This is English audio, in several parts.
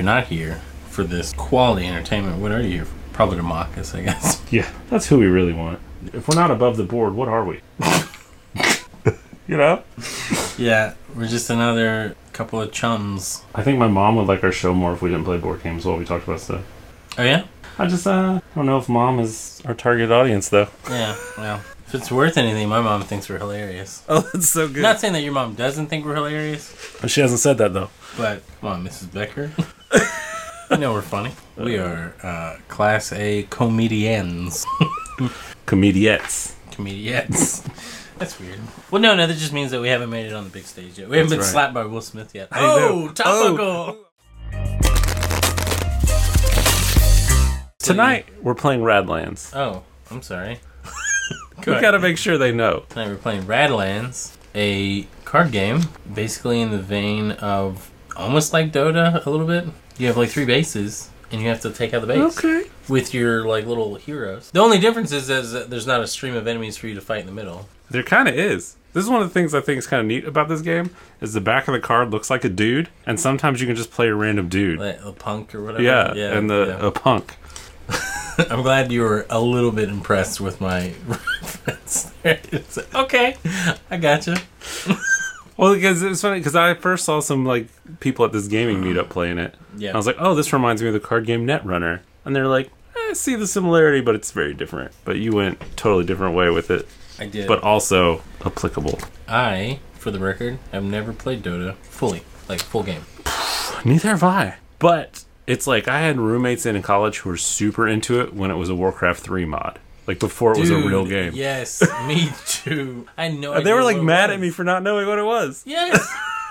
you're not here for this quality entertainment, what are you here for? Probably to mock us, I guess. Yeah, that's who we really want. If we're not above the board, what are we? you know? Yeah, we're just another couple of chums. I think my mom would like our show more if we didn't play board games while we talked about stuff. Oh yeah, I just uh, don't know if mom is our target audience though. yeah. Well, if it's worth anything, my mom thinks we're hilarious. Oh, that's so good. Not saying that your mom doesn't think we're hilarious, she hasn't said that though. but come on, Mrs. Becker. I know we're funny. We are uh, class A comedians. Comediettes. Comedians. That's weird. Well, no, no, that just means that we haven't made it on the big stage yet. We haven't That's been right. slapped by Will Smith yet. I Oh, know. topical. Tonight we're playing Radlands. Oh, I'm sorry. We gotta make sure they know. Tonight we're playing Radlands, a card game, basically in the vein of almost like Dota a little bit. You have like three bases, and you have to take out the base with your like little heroes. The only difference is, is that there's not a stream of enemies for you to fight in the middle. There kind of is. This is one of the things I think is kind of neat about this game is the back of the card looks like a dude, and sometimes you can just play a random dude. Like a punk or whatever. Yeah, and the yeah. a punk. I'm glad you were a little bit impressed with my reference there. Okay, I gotcha. Well, because it's funny because I first saw some like people at this gaming mm-hmm. meetup playing it. Yeah. I was like, oh, this reminds me of the card game Netrunner, and they're like, I see the similarity, but it's very different. But you went totally different way with it, I did. but also applicable. I, for the record, have never played Dota fully, like full game. Neither have I. But it's like I had roommates in college who were super into it when it was a Warcraft 3 mod. Like before it was a real game. Yes, me too. I know. They were like mad at me for not knowing what it was. Yes.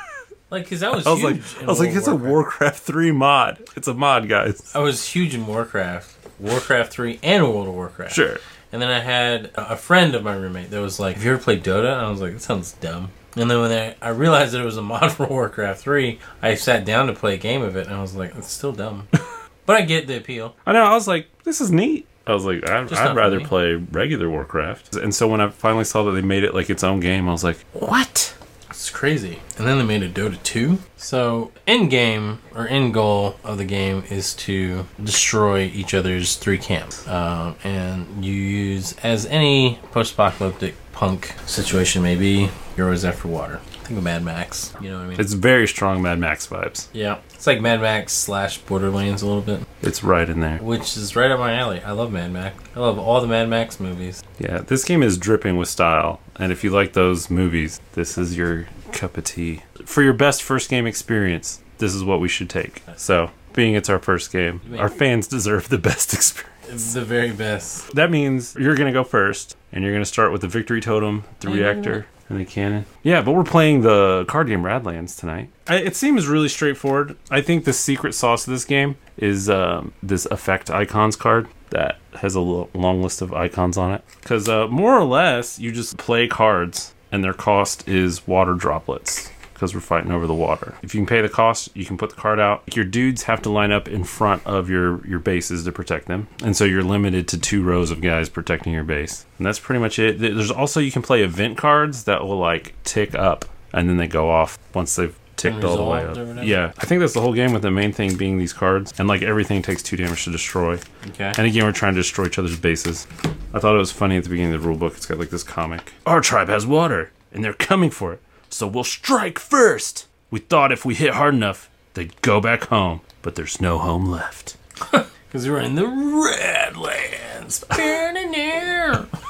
like, cause I was. I was huge like, I was like, it's of a Warcraft 3 mod. It's a mod, guys. I was huge in Warcraft, Warcraft three, and World of Warcraft. Sure. And then I had a a friend of my roommate that was like, "Have you ever played Dota?" And I was like, "That sounds dumb." And then when I, I realized that it was a mod for Warcraft three, I sat down to play a game of it, and I was like, "It's still dumb," but I get the appeal. I know. I was like, this is neat. I was like, I'd, I'd rather play regular Warcraft. And so when I finally saw that they made it like its own game, I was like, what? It's crazy. And then they made a Dota 2. So, end game or end goal of the game is to destroy each other's three camps. Um, and you use, as any post apocalyptic punk situation may be, you're always after water. Think of Mad Max. You know what I mean? It's very strong Mad Max vibes. yeah. It's like Mad Max slash Borderlands a little bit, It's right in there. which is right up my alley. I love Mad Max. I love all the Mad Max movies. Yeah, this game is dripping with style. And if you like those movies, this is your cup of tea. For your best first game experience, this is what we should take. So, being it's our first game, our fans deserve the best experience. It's the very best. That means you're going to go first, and you're going to start with the victory totem, the reactor, and the cannon. Yeah, but we're playing the card game Radlands tonight. I, it seems really straightforward. I think the secret sauce of this game is um, this effect icons card that has a long list of icons on it. Because uh, more or less, you just play cards, and their cost is water droplets. Because we're fighting over the water. If you can pay the cost, you can put the card out. Your dudes have to line up in front of your your bases to protect them, and so you're limited to two rows of guys protecting your base. And that's pretty much it. There's also you can play event cards that will like tick up, and then they go off once they've ticked all the way up. Yeah, I think that's the whole game. With the main thing being these cards, and like everything takes two damage to destroy. Okay. And again, we're trying to destroy each other's bases. I thought it was funny at the beginning of the rule book. It's got like this comic. Our tribe has water, and they're coming for it. So we'll strike first. We thought if we hit hard enough, they'd go back home, but there's no home left. Because we're in the Radlands.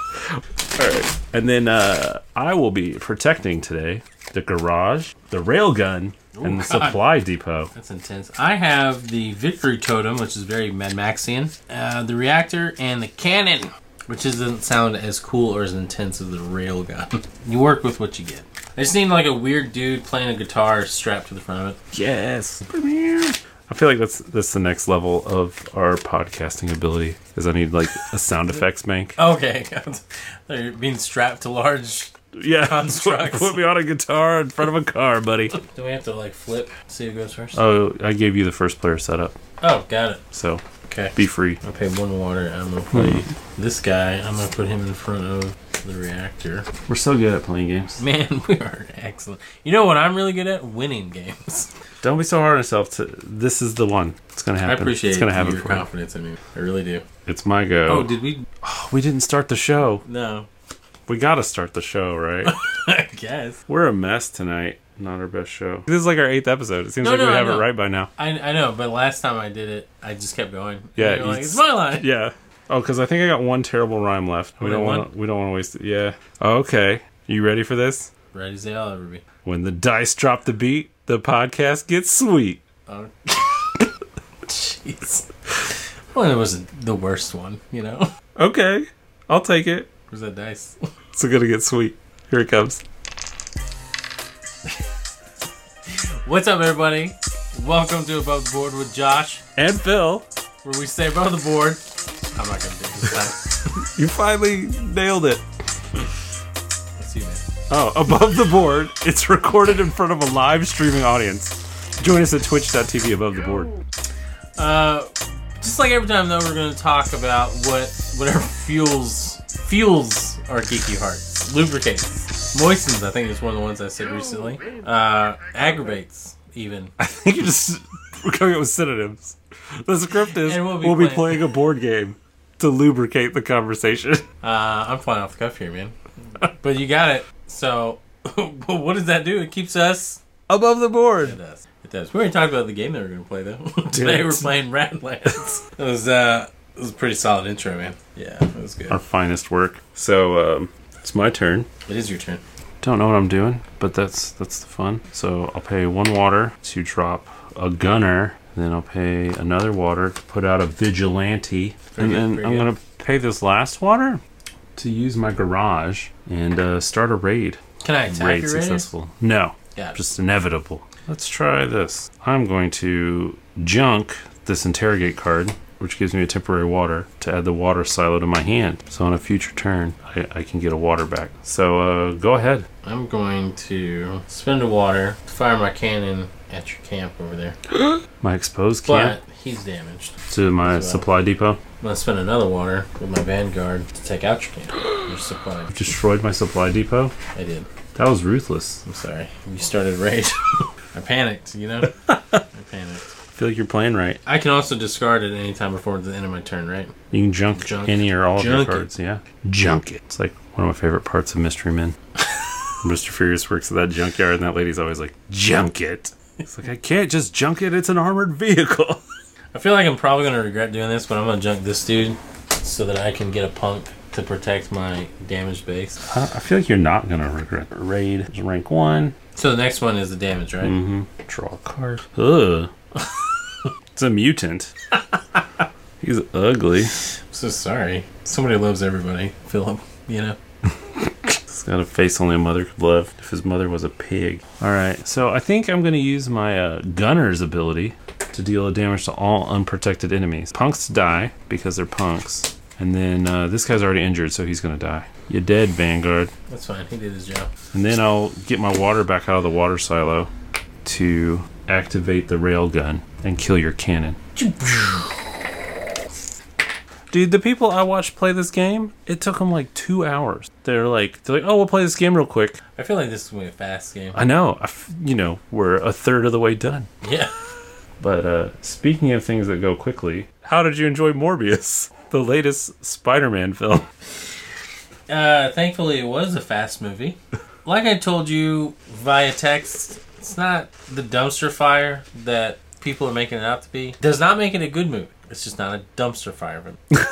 All right. And then uh, I will be protecting today the garage, the railgun, and the God. supply depot. That's intense. I have the Victory Totem, which is very Mad Maxian, uh, the reactor, and the cannon, which doesn't sound as cool or as intense as the railgun. you work with what you get. I just need like a weird dude playing a guitar strapped to the front of it. Yes. I feel like that's that's the next level of our podcasting ability. Is I need like a sound effects bank. Okay, they're being strapped to large. Yeah, Constructs. put me on a guitar in front of a car, buddy. Do we have to like flip? See who goes first? Oh, I gave you the first player setup, Oh, got it. so Okay. be free. I pay one water. I'm gonna play this guy. I'm gonna put him in front of the reactor. We're so good at playing games. Man, we are excellent. You know what I'm really good at? Winning games. Don't be so hard on yourself. To this is the one. It's gonna happen. I appreciate It's gonna happen your for you. confidence in me. I really do. It's my go. Oh, did we? we didn't start the show. No. We gotta start the show, right? I guess. We're a mess tonight. Not our best show. This is like our eighth episode. It seems No, like no, we I have it know. right by now. I, I know, but last time I did it, I just kept going. Yeah, You're like, it's my line. Yeah. Oh, because I think I got one terrible rhyme left. Oh, we Only don't one? want. to. We don't want to waste it. Yeah. Okay. You ready for this? Ready as I'll ever be. When the dice drop the beat, the podcast gets sweet. Oh. Jeez. Well, it wasn't the worst one, you know? Okay. I'll take it. Where's that dice? It's gonna get sweet. Here it comes. What's up, everybody? Welcome to Above the Board with Josh, And Phil, where we stay above the board. I'm not gonna do it this time. you finally nailed it. Let's see, man. Oh, above the board. It's recorded in front of a live streaming audience. Join us at twitch.tv above the board. Uh, just like every time, though, we're gonna talk about what whatever fuels fuels our geeky hearts, lubricates, moistens. I think is one of the ones I said recently. Uh, aggravates even. I think you're just we're coming up with synonyms. The script is And we'll be, be playing a board game to lubricate the conversation. Uh, I'm flying off the cuff here, man. but you got it. So, what does that do? It keeps us. Above the It board. does. It does. We already talked about the game that we're going to play, though. Today we're playing Radlands. it was uh, it was a pretty solid intro, man. Yeah, it was good. Our finest work. So um, it's my turn. It is your turn. Don't know what I'm doing, but that's that's the fun. So I'll pay one water to drop a gunner. Then I'll pay another water to put out a vigilante. Very and good, then I'm good. gonna pay this last water to use my garage and uh, start a raid. Can I attack raid your raiders? successful. No, Yeah. just inevitable. Let's try this. I'm going to junk this interrogate card, which gives me a temporary water, to add the water silo to my hand. So on a future turn, I, I can get a water back. So uh, go ahead. I'm going to spend a water to fire my cannon at your camp over there. My exposed camp But he's damaged. to my well. supply depot. I'm going to spend another water with my vanguard to take out your camp. Your supply. Destroyed my supply depot. I did. That was ruthless. I'm sorry. You started raid. I panicked, you know? I panicked. I feel like you're playing right. I can also discard it any time before the end of my turn, right? You can junk, Junk. any or all of your Junk it. cards. Yeah, junk it. It's like one of my favorite parts of Mystery Men. Mr. Furious works at that junkyard, and that lady's always like, "Junk it." It's like I can't just junk it. It's an armored vehicle. I feel like I'm probably going to regret doing this, but I'm going to junk this dude so that I can get a punk to protect my damaged base. I I feel like you're not gonna regret it. Raid is rank one. So the next one is the damage, right? Mm-hmm. Draw a card. Ugh. it's a mutant. He's ugly. I'm so sorry. Somebody loves everybody, Philip. You know? He's got a face only a mother could love if his mother was a pig. Alright, so I think I'm going to use my uh, gunner's ability to deal a damage to all unprotected enemies. Punks die because they're punks. And then uh, this guy's already injured, so he's going to die. You dead, Vanguard. That's fine. He did his job. And then I'll get my water back out of the water silo to activate the railgun and kill your cannon. Dude, the people I watched play this game, it took them like two hours. They're like, they're like, oh, we'll play this game real quick. I feel like this is going to be a fast game. I know, I f- you know, we're a third of the way done. Yeah. But uh, speaking of things that go quickly, how did you enjoy Morbius, the latest Spider-Man film? Uh, thankfully, it was a fast movie. Like I told you via text, it's not the dumpster fire that people are making it out to be. Does not make it a good movie. It's just not a dumpster fire.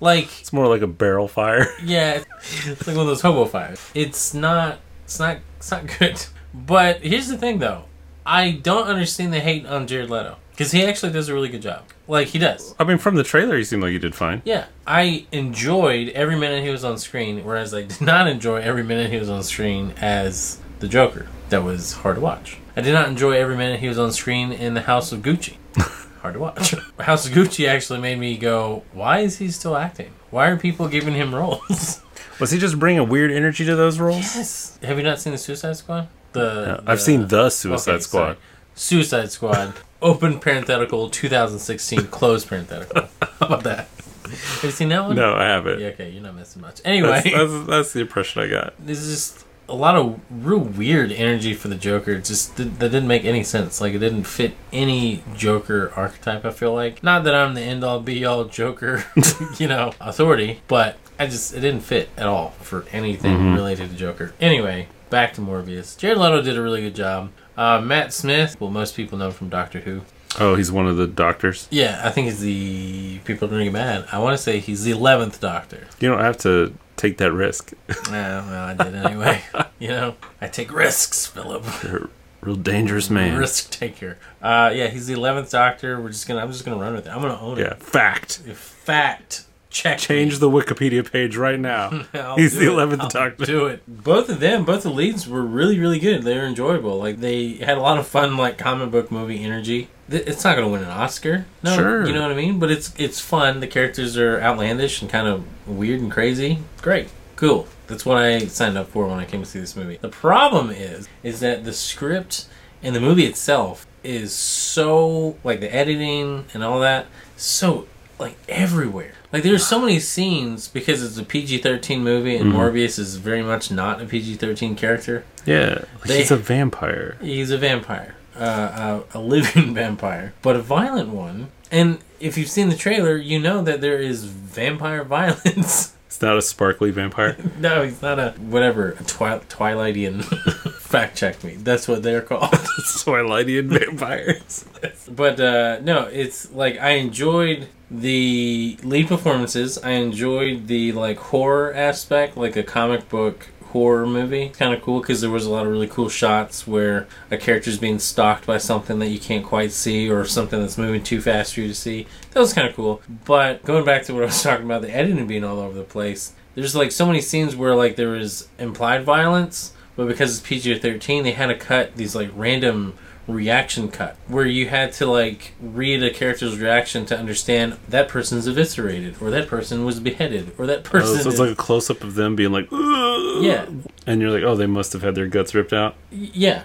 Like, It's more like a barrel fire. yeah, it's like one of those hobo fires. It's not. It's not. It's not good. But here's the thing, though. I don't understand the hate on Jared Leto because he actually does a really good job. Like he does. I mean, from the trailer, he seemed like he did fine. Yeah, I enjoyed every minute he was on screen, whereas I did not enjoy every minute he was on screen as the Joker. That was hard to watch. I did not enjoy every minute he was on screen in the House of Gucci. hard to watch. House of Gucci actually made me go, why is he still acting? Why are people giving him roles? Was he just bringing a weird energy to those roles? yes. Have you not seen the Suicide Squad? The, Uh, I've the- seen the Suicide okay, Squad. sorry. Suicide Squad. Open parenthetical 2016 close parenthetical. How about that? Have you seen that one? No, I haven't. Yeah, okay, you're not missing much. Anyway, That's, that's, that's the impression I got. this is just a lot of real weird energy for the Joker. It just that didn't make any sense. Like it didn't fit any Joker archetype. I feel like not that I'm the end all be all Joker, you know, authority, but I just it didn't fit at all for anything Mhm. related to Joker. Anyway, back to Morbius. Jared Leto did a really good job. Uh, Matt Smith, well, most people know from Doctor Who. Oh, he's one of the doctors. Yeah, I think he's the people are gonna get mad. I want to say he's the eleventh Doctor. You don't have to take that risk. Yeah, well, I did anyway. you know, I take risks, Philip. You're real dangerous man. Risk taker. Uh, yeah, he's the eleventh Doctor. We're just gonna. I'm just gonna run with it. I'm gonna own Yeah, it. fact. Fact, check. Change the Wikipedia page right now. He's the 11th I'll Doctor. Do it. Both of them, both the leads were really, really good. They were enjoyable. Like they had a lot of fun, like comic book movie energy. It's not gonna win an Oscar. No, Sure. You know what I mean? But it's it's fun. The characters are outlandish and kind of weird and crazy. Great. Cool. That's what I signed up for when I came to see this movie. The problem is, is that the script and the movie itself is so like the editing and all that so like everywhere. Like there's so many scenes because it's a PG-13 movie and Mhm. Morbius is very much not a PG-13 character. Yeah, They- he's a vampire. He's a vampire, uh, a, a living vampire, but a violent one. And if you've seen the trailer, you know that there is vampire violence. It's not a sparkly vampire. no, he's not a whatever a twi- Twilightian. Fact check me. That's what they're called. Twilightian vampires. But uh, no, it's like I enjoyed the lead performances. I enjoyed the like horror aspect, like a comic book horror movie. Kind of cool because there was a lot of really cool shots where a character's being stalked by something that you can't quite see or something that's moving too fast for you to see. That was kind of cool. But going back to what I was talking about, the editing being all over the place. There's like so many scenes where like there is implied violence, but because it's PG thirteen, they had to cut these like random reaction cut where you had to like read a character's reaction to understand that person's eviscerated or that person was beheaded or that Oh, person so it's like a close up of them being like, "Ugh." Yeah. and you're like, oh, they must have had their guts ripped out. yeah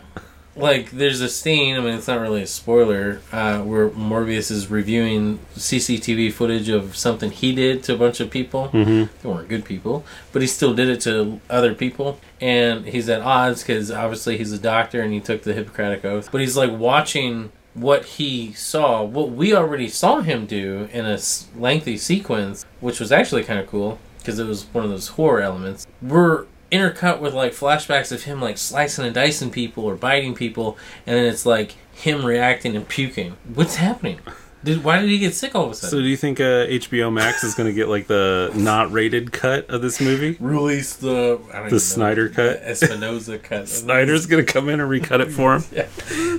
like there's a scene i mean it's not really a spoiler uh, where morbius is reviewing cctv footage of something he did to a bunch of people Mm-hmm. they weren't good people, but he still did it to other people. And he's at odds because obviously he's a doctor and he took the Hippocratic Oath. But he's like watching what he saw, what we already saw him do in a lengthy sequence, which was actually kind of cool because it was one of those horror elements. We're intercut with like flashbacks of him like slicing and dicing people or biting people, and then it's like him reacting and puking. What's happening? Did, why did he get sick all of a sudden? So do you think uh, HBO Max is going to get like the not rated cut of this movie? release the I don't even know, Snyder cut? the Espinosa cut. Snyder's going to come in and recut it for him. yeah,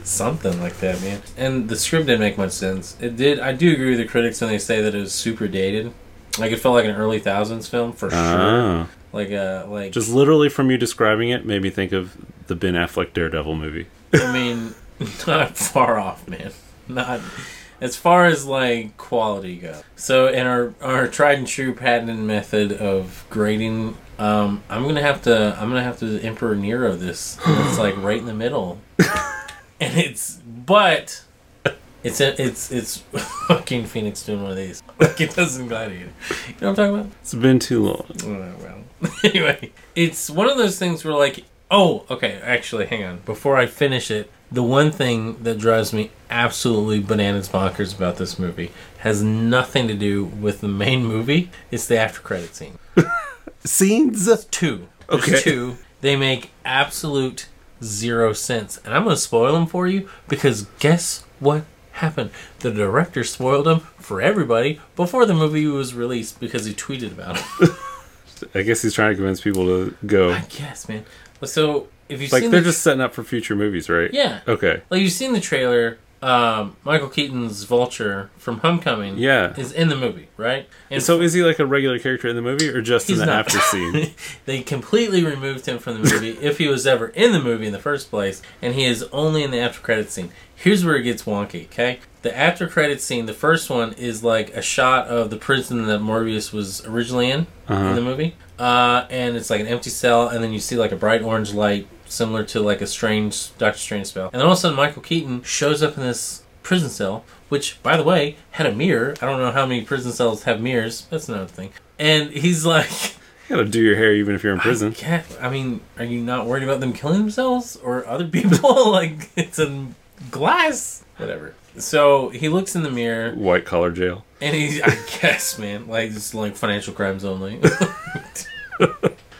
something like that, man. And the script didn't make much sense. It did. I do agree with the critics when they say that it was super dated. Like it felt like an early thousands film for sure. Ah. Like uh, like Just literally from you describing it made me think of the Ben Affleck Daredevil movie. I mean, not far off, man. Not as far as like quality goes. So in our our tried and true patented method of grading, um, I'm gonna have to I'm gonna have to Emperor Nero this. It's like right in the middle, and it's but. It's a, it's it's Joaquin Phoenix doing one of these. Like it doesn't gladiator. You know what I'm talking about? It's been too long. Oh, well. anyway, it's one of those things where, like, oh, okay, actually, hang on. Before I finish it, the one thing that drives me absolutely bananas bonkers about this movie has nothing to do with the main movie. It's the after credit scene. Scenes? Two. There's Okay. two. They make absolute zero sense. And I'm going to spoil them for you because guess what happened? The director spoiled them for everybody before the movie was released because he tweeted about it. I guess he's trying to convince people to go. I guess, man. So if you've Like seen they're the, just setting up for future movies, right? yeah, Okay. like you've seen the trailer. Um, Michael Keaton's Vulture from Homecoming Yeah. is in the movie, right? And So is he like a regular character in the movie or just in the not. after scene? they completely removed him from the movie if he was ever in the movie in the first place, and he is only in the after credit scene. Here's where it gets wonky, okay? The after credit scene, the first one is like a shot of the prison that Morbius was originally in Uh-huh. in the movie, uh, and it's like an empty cell, and then you see like a bright orange light, similar to like a strange Doctor Strange spell, and then all of a sudden Michael Keaton shows up in this prison cell, which, by the way, had a mirror. I don't know how many prison cells have mirrors. That's another thing. And he's like, You gotta do your hair even if you're in prison. I, can't, I mean, are you not worried about them killing themselves or other people? like, it's a glass. Whatever. So he looks in the mirror White collar jail. and he's, I guess, man, like, just like financial crimes only.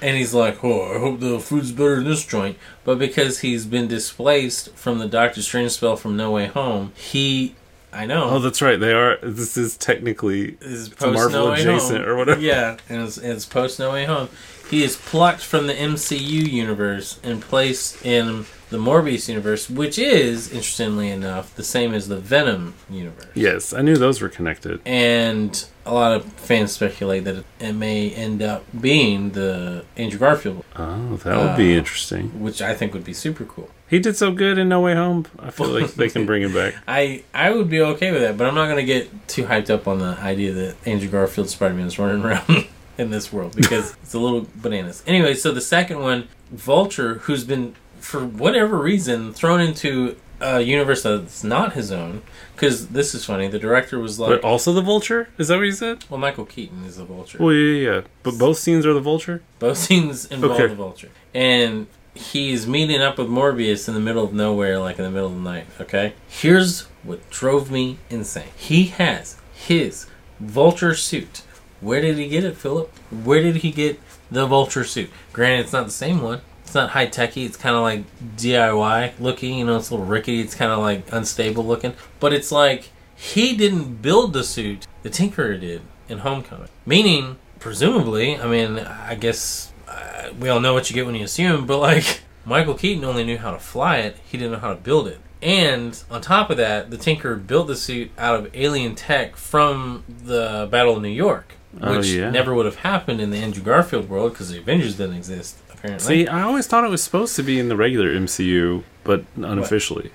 And he's like, oh, I hope the food's better in this joint. But because he's been displaced from the Doctor Strange spell from No Way Home, he, I know. Oh, that's right. They are. This is technically is it's Marvel No Way adjacent Home. or whatever. Yeah, and it's, it's post No Way Home. He is plucked from the MCU universe and placed in the Morbius universe, which is, interestingly enough, the same as the Venom universe. Yes, I knew those were connected. And a lot of fans speculate that it may end up being the Andrew Garfield, Oh, that would be Uh, interesting. which I think would be super cool. He did so good in No Way Home. I feel like they can bring him back. I I would be okay with that, but I'm not going to get too hyped up on the idea that Andrew Garfield Spider Man is running around in this world because it's a little bananas. Anyway, so the second one, Vulture, who's been for whatever reason thrown into a universe that's not his own. Because this is funny, the director was like, But also the Vulture? Is that what you said? well, Michael Keaton is the Vulture. Well, yeah, yeah, yeah. But both scenes are the Vulture. Both scenes involve Okay. the Vulture, and he's meeting up with Morbius in the middle of nowhere, like in the middle of the night. Okay, here's what drove me insane. He has his Vulture suit. Where did he get it, Philip? Where did he get the Vulture suit? Granted, it's not the same one. It's not high techy. It's kind of like DIY looking. You know, it's a little rickety. It's kind of like unstable looking. But it's like he didn't build the suit. The Tinkerer did in Homecoming. Meaning, presumably, I mean, I guess uh, we all know what you get when you assume. But like Michael Keaton only knew how to fly it. He didn't know how to build it. And on top of that, the Tinkerer built the suit out of alien tech from the Battle of New York, Oh, which yeah. never would have happened in the Andrew Garfield world because the Avengers didn't exist. Apparently, See, I always thought it was supposed to be in the regular MCU, but unofficially.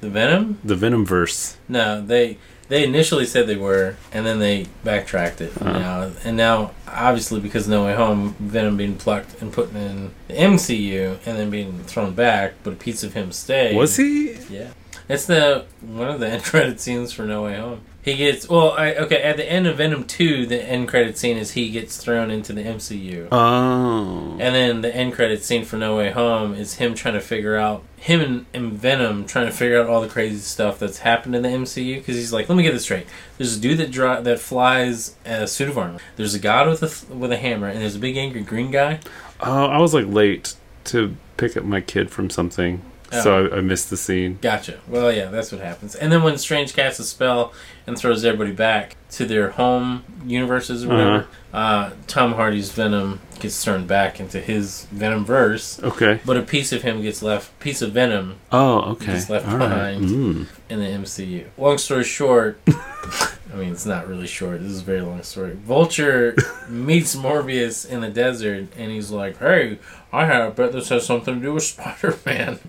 the Venom. The Venom verse. No, they they initially said they were, and then they backtracked it. Uh-huh. Now and now, obviously, because of No Way Home, Venom being plucked and put in the MCU, and then being thrown back, but a piece of him stayed. Was he? Yeah, it's the one of the end credit scenes for No Way Home. He gets well. I, okay, at the end of Venom Two, the end credit scene is he gets thrown into the MCU. Oh. And then the end credit scene for No Way Home is him trying to figure out him and, and Venom trying to figure out all the crazy stuff that's happened in the MCU because he's like, let me get this straight. There's a dude that that flies a suit of armor. There's a god with a with a hammer, and there's a big angry green guy. Oh, I was like late to pick up my kid from something, so I, I missed the scene. Gotcha. Well, yeah, that's what happens. And then when Strange casts a spell and throws everybody back to their home universes or whatever, uh Tom Hardy's Venom gets turned back into his Venom verse. Okay. But a piece of him gets left, piece of Venom Oh, okay. Just left All right. behind. Mm. in the MCU. Long story short, mean, it's not really short. This is a very long story. Vulture meets Morbius in the desert, and he's like, "Hey, I have, bet this has something to do with Spider Man."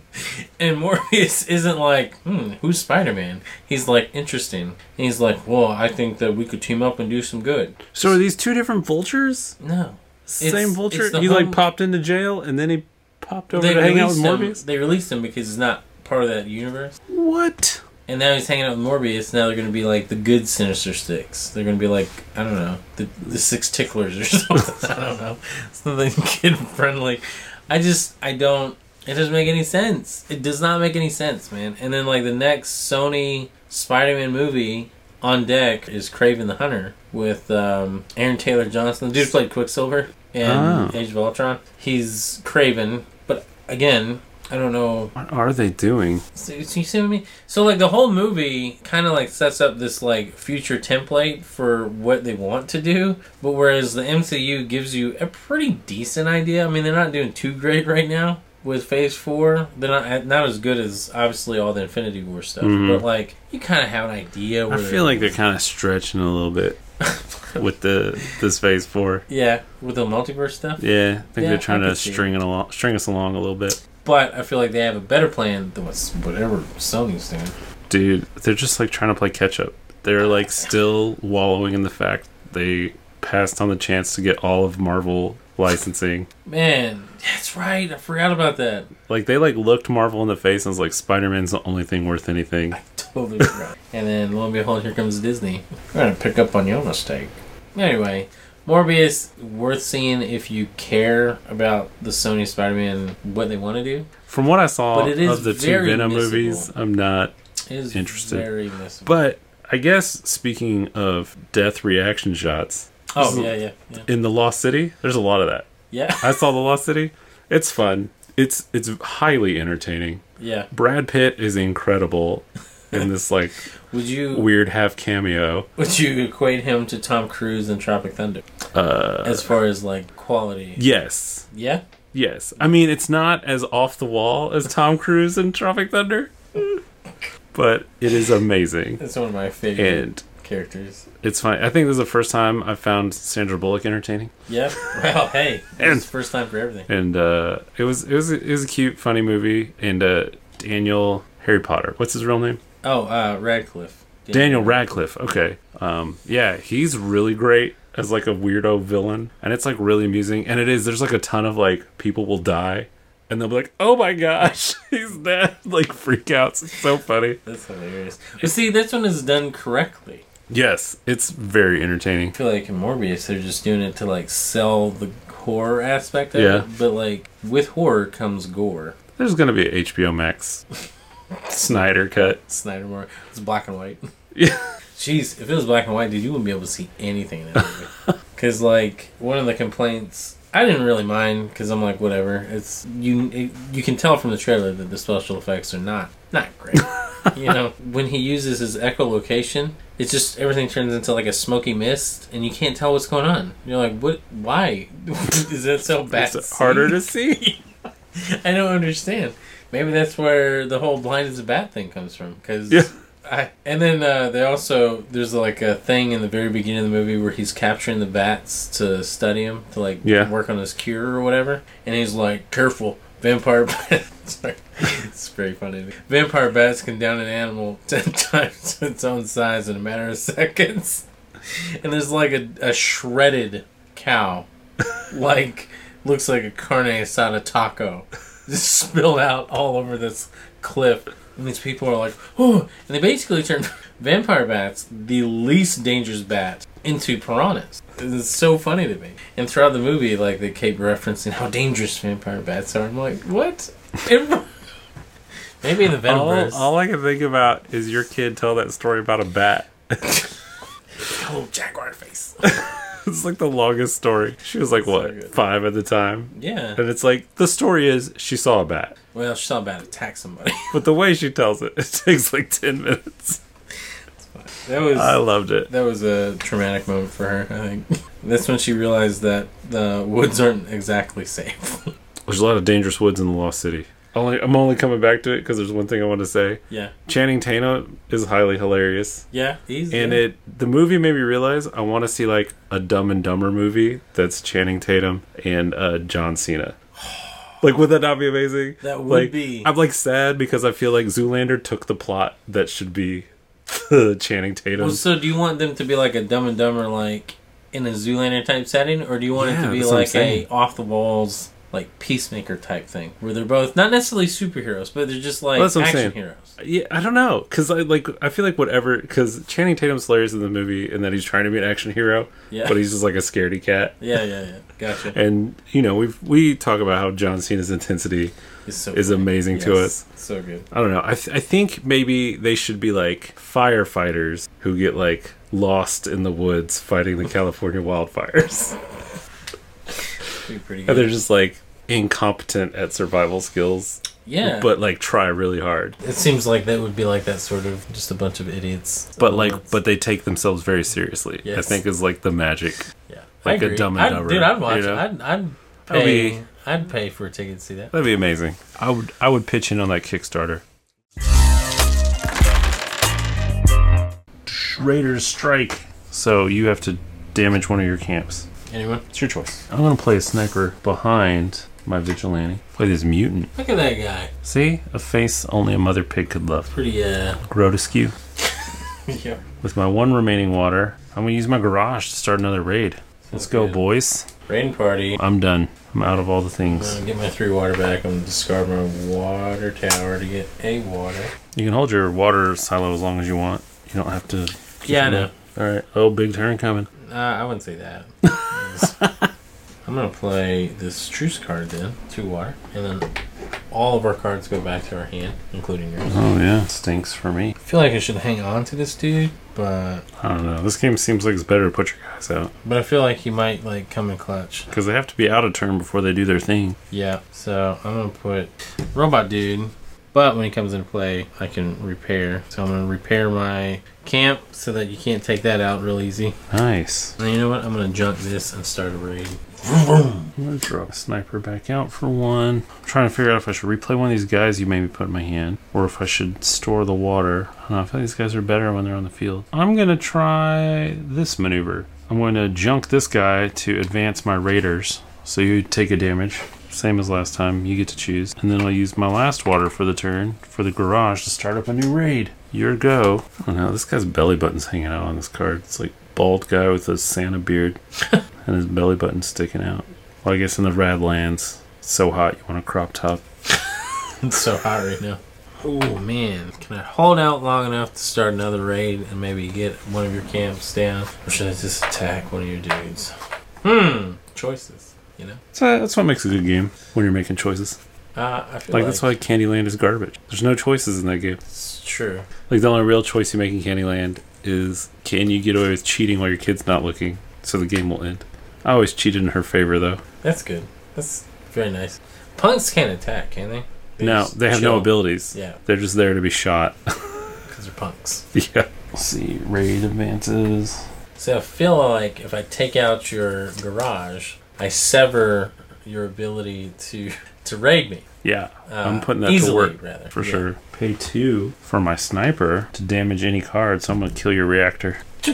And Morbius isn't like, "Hmm, who's Spider Man?" He's like, "Interesting." And he's like, "Well, I think that we could team up and do some good." So are these two different vultures? No, Same vulture? it's He home- like popped into jail and then he popped over they to hang out with released him. Morbius? They released him because he's not part of that universe. What? And now he's hanging out with Morbius. Now they're going to be like the good Sinister Six. They're going to be like I don't know the the Six Ticklers or something. I don't know something kid friendly. I just I don't. It doesn't make any sense. It does not make any sense, man. And then like the next Sony Spider-Man movie on deck is Kraven the Hunter with um, Aaron Taylor Johnson. The dude who played Quicksilver in Oh. Age of Ultron. He's Kraven, but again. I don't know What are they doing? so, you see what I mean? So like the whole movie kind of like sets up this like future template for what they want to do, but whereas the MCU gives you a pretty decent idea. I mean, they're not doing too great right now with Phase Four. They're not not as good as obviously all the Infinity War stuff, Mhm. but like you kind of have an idea. I feel like they're kind of stretching a little bit with the this phase four. yeah with the multiverse stuff. Yeah, I think Yeah, they're trying to string it along, string us along a little bit. But I feel like they have a better plan than what's whatever Sony's doing. Dude, they're just like trying to play catch up. They're like still wallowing in the fact they passed on the chance to get all of Marvel licensing. Man, that's right. I forgot about that. Like they like looked Marvel in the face and was like, Spider Man's the only thing worth anything. I totally forgot. And then lo and behold, here comes Disney. We're gonna pick up on your mistake. Anyway, Morbius worth seeing if you care about the Sony Spider-Man, what they want to do. From what I saw But it is of the two Venom missable. movies, I'm not. It is Interesting. very missable. But I guess speaking of death reaction shots oh yeah, yeah, yeah, in the Lost City, there's a lot of that. yeah, I saw the Lost City. It's fun. It's it's highly entertaining. yeah. Brad Pitt is incredible in this like Would you weird half cameo. would you equate him to Tom Cruise in Tropic Thunder Uh, as far as like quality? yes, Yeah, yes. I mean, it's not as off the wall as Tom Cruise in Tropic Thunder, but it is amazing, It's one of my favorite and characters. it's fine. I think this is the first time I found Sandra Bullock entertaining, Yeah. Well, hey, And- it's first time for everything. and uh, it was it was it was a cute, funny movie. And uh, Daniel Harry Potter, what's his real name? Oh, uh, Radcliffe. Daniel Radcliffe. Okay. Um, yeah, he's really great as like a weirdo villain, and it's like really amusing. And it is. There's like a ton of like people will die, and they'll be like, "Oh my gosh, he's dead!" Like freakouts. It's so funny. That's hilarious. But see, this one is done correctly. Yes, it's very entertaining. I feel like in Morbius, they're just doing it to like sell the horror aspect of Yeah. it. But like with horror comes gore. There's gonna be a HBO Max Snyder cut. Snyder more. It's black and white. Yeah. Jeez, if it was black and white, dude, you wouldn't be able to see anything in that movie. Because like one of the complaints, I didn't really mind because I'm like whatever. It's you. It, you can tell from the trailer that the special effects are not not great. you know, when he uses his echolocation, it's just everything turns into like a smoky mist, and you can't tell what's going on. You're like, what? Why is that so bad? It's harder to see. I don't understand. Maybe that's where the whole blind is a bat thing comes from. Because Yeah. I and then uh, they also there's like a thing in the very beginning of the movie where he's capturing the bats to study him to like Yeah. work on his cure or whatever, and he's like, "Careful, vampire bats." It's very funny. Vampire bats can down an animal ten times its own size in a matter of seconds, and there's like a, a shredded cow, like looks like a carne asada taco, just spilled out all over this cliff. And these people are like, oh, and they basically turn vampire bats, the least dangerous bat, into piranhas. It's so funny to me. And throughout the movie, like they keep referencing how dangerous vampire bats are. I'm like, what? Maybe in the all, all I can think about is your kid tell that story about a bat. oh, jaguar face. It's like the longest story. She was like what five at the time, Yeah. and it's like the story is she saw a bat, Well, she saw a bat attack somebody. but the way she tells it, it takes like ten minutes. that was I loved it. that was a traumatic moment for her. I think that's when she realized that the woods aren't exactly safe. There's a lot of dangerous woods in the Lost City. Only, I'm only coming back to it because there's one thing I want to say. yeah. Channing Tatum is highly hilarious, Yeah. He's and yeah. it the movie made me realize I want to see like a Dumb and Dumber movie that's Channing Tatum and uh, John Cena. Like, would that not be amazing? That would like, be. I'm like sad because I feel like Zoolander took the plot that should be Channing Tatum. Well, so do you want them to be like a Dumb and Dumber, like in a Zoolander type setting, or do you want it to be that's what I'm like a off the walls, like Peacemaker type thing, where they're both not necessarily superheroes, but they're just like Well, that's what I'm action saying. heroes? Yeah, I don't know, cause I like I feel like whatever, cause Channing Tatum's hilarious in the movie, and that he's trying to be an action hero, Yeah. but he's just like a scaredy cat. yeah, yeah, yeah. Gotcha. And you know, we we talk about how John Cena's intensity so is funny. amazing to us. So good. I don't know. I th- I think maybe they should be like firefighters who get like lost in the woods fighting the California wildfires, Pretty and they're just like incompetent at survival skills, Yeah, but like try really hard. it seems like that would be like that sort of just a bunch of idiots. But like, but they take themselves very seriously. I think is like the magic. yeah, like I a. Dumb and Dumber, Dude, I'd watch. you know? it. I'd, I'd pay. be- I'd pay for a ticket to see that. That'd be amazing. I would I would pitch in on that Kickstarter. Raiders strike. So you have to damage one of your camps. Anyone? It's your choice. I'm gonna play a sniper behind my vigilante. Play this mutant. Look at that guy. See, a face only a mother pig could love. Pretty. uh... Grotesque. yeah. With my one remaining water, I'm gonna use my garage to start another raid. Let's go, Good. boys. Rain party. I'm done. I'm out of all the things. I'm things. gonna get my three water back. I'm gonna discard my water tower to get a water. You can hold your water silo as long as you want. You don't have to. Yeah, I know. All right. Oh, big turn coming. Uh, I wouldn't say that. I'm gonna play this truce card then, two water, and then all of our cards go back to our hand, including yours. Oh yeah, stinks for me. I feel like I should hang on to this dude, but I don't know. This game seems like it's better to put your guys out but I feel like he might like come in clutch. because they have to be out of turn before they do their thing. Yeah, so I'm gonna put robot dude, but when he comes into play, I can repair. So I'm gonna repair my camp so that you can't take that out real easy. Nice. And you know what? I'm gonna junk this and start a raid. I'm gonna draw a sniper back out for one. I'm trying to figure out if I should replay one of these guys you made me put in my hand, or if I should store the water. I don't know. I feel like these guys are better when they're on the field. I'm gonna try this maneuver. I'm going to junk this guy to advance my raiders. So you take a damage, same as last time. You get to choose, and then I'll use my last water for the turn for the garage to start up a new raid. Your go. Oh no, this guy's belly button's hanging out on this card. It's like bald guy with a Santa beard and his belly button sticking out. Well, I guess in the Radlands, it's so hot you want a crop top. It's so hot right now. Oh man, can I hold out long enough to start another raid and maybe get one of your camps down, or should I just attack one of your dudes? Hmm, choices. You know, So that's what makes a good game when you're making choices. uh, I feel Like like, that's why Candyland is garbage. There's no choices in that game. it's true. Like the only real choice you make in Candyland is can you get away with cheating while your kid's not looking, so the game will end. I always cheated in her favor though. That's good. That's very nice. Punks can't attack, can they? no, they have no abilities. Yeah, They're just there to be shot. because they're punks. yeah. Let's see, raid advances. So I feel like if I take out your garage, I sever your ability to to raid me. Yeah, Uh, I'm putting that to work rather for Yeah. sure. Pay two for my sniper to damage any card, so I'm gonna kill your reactor.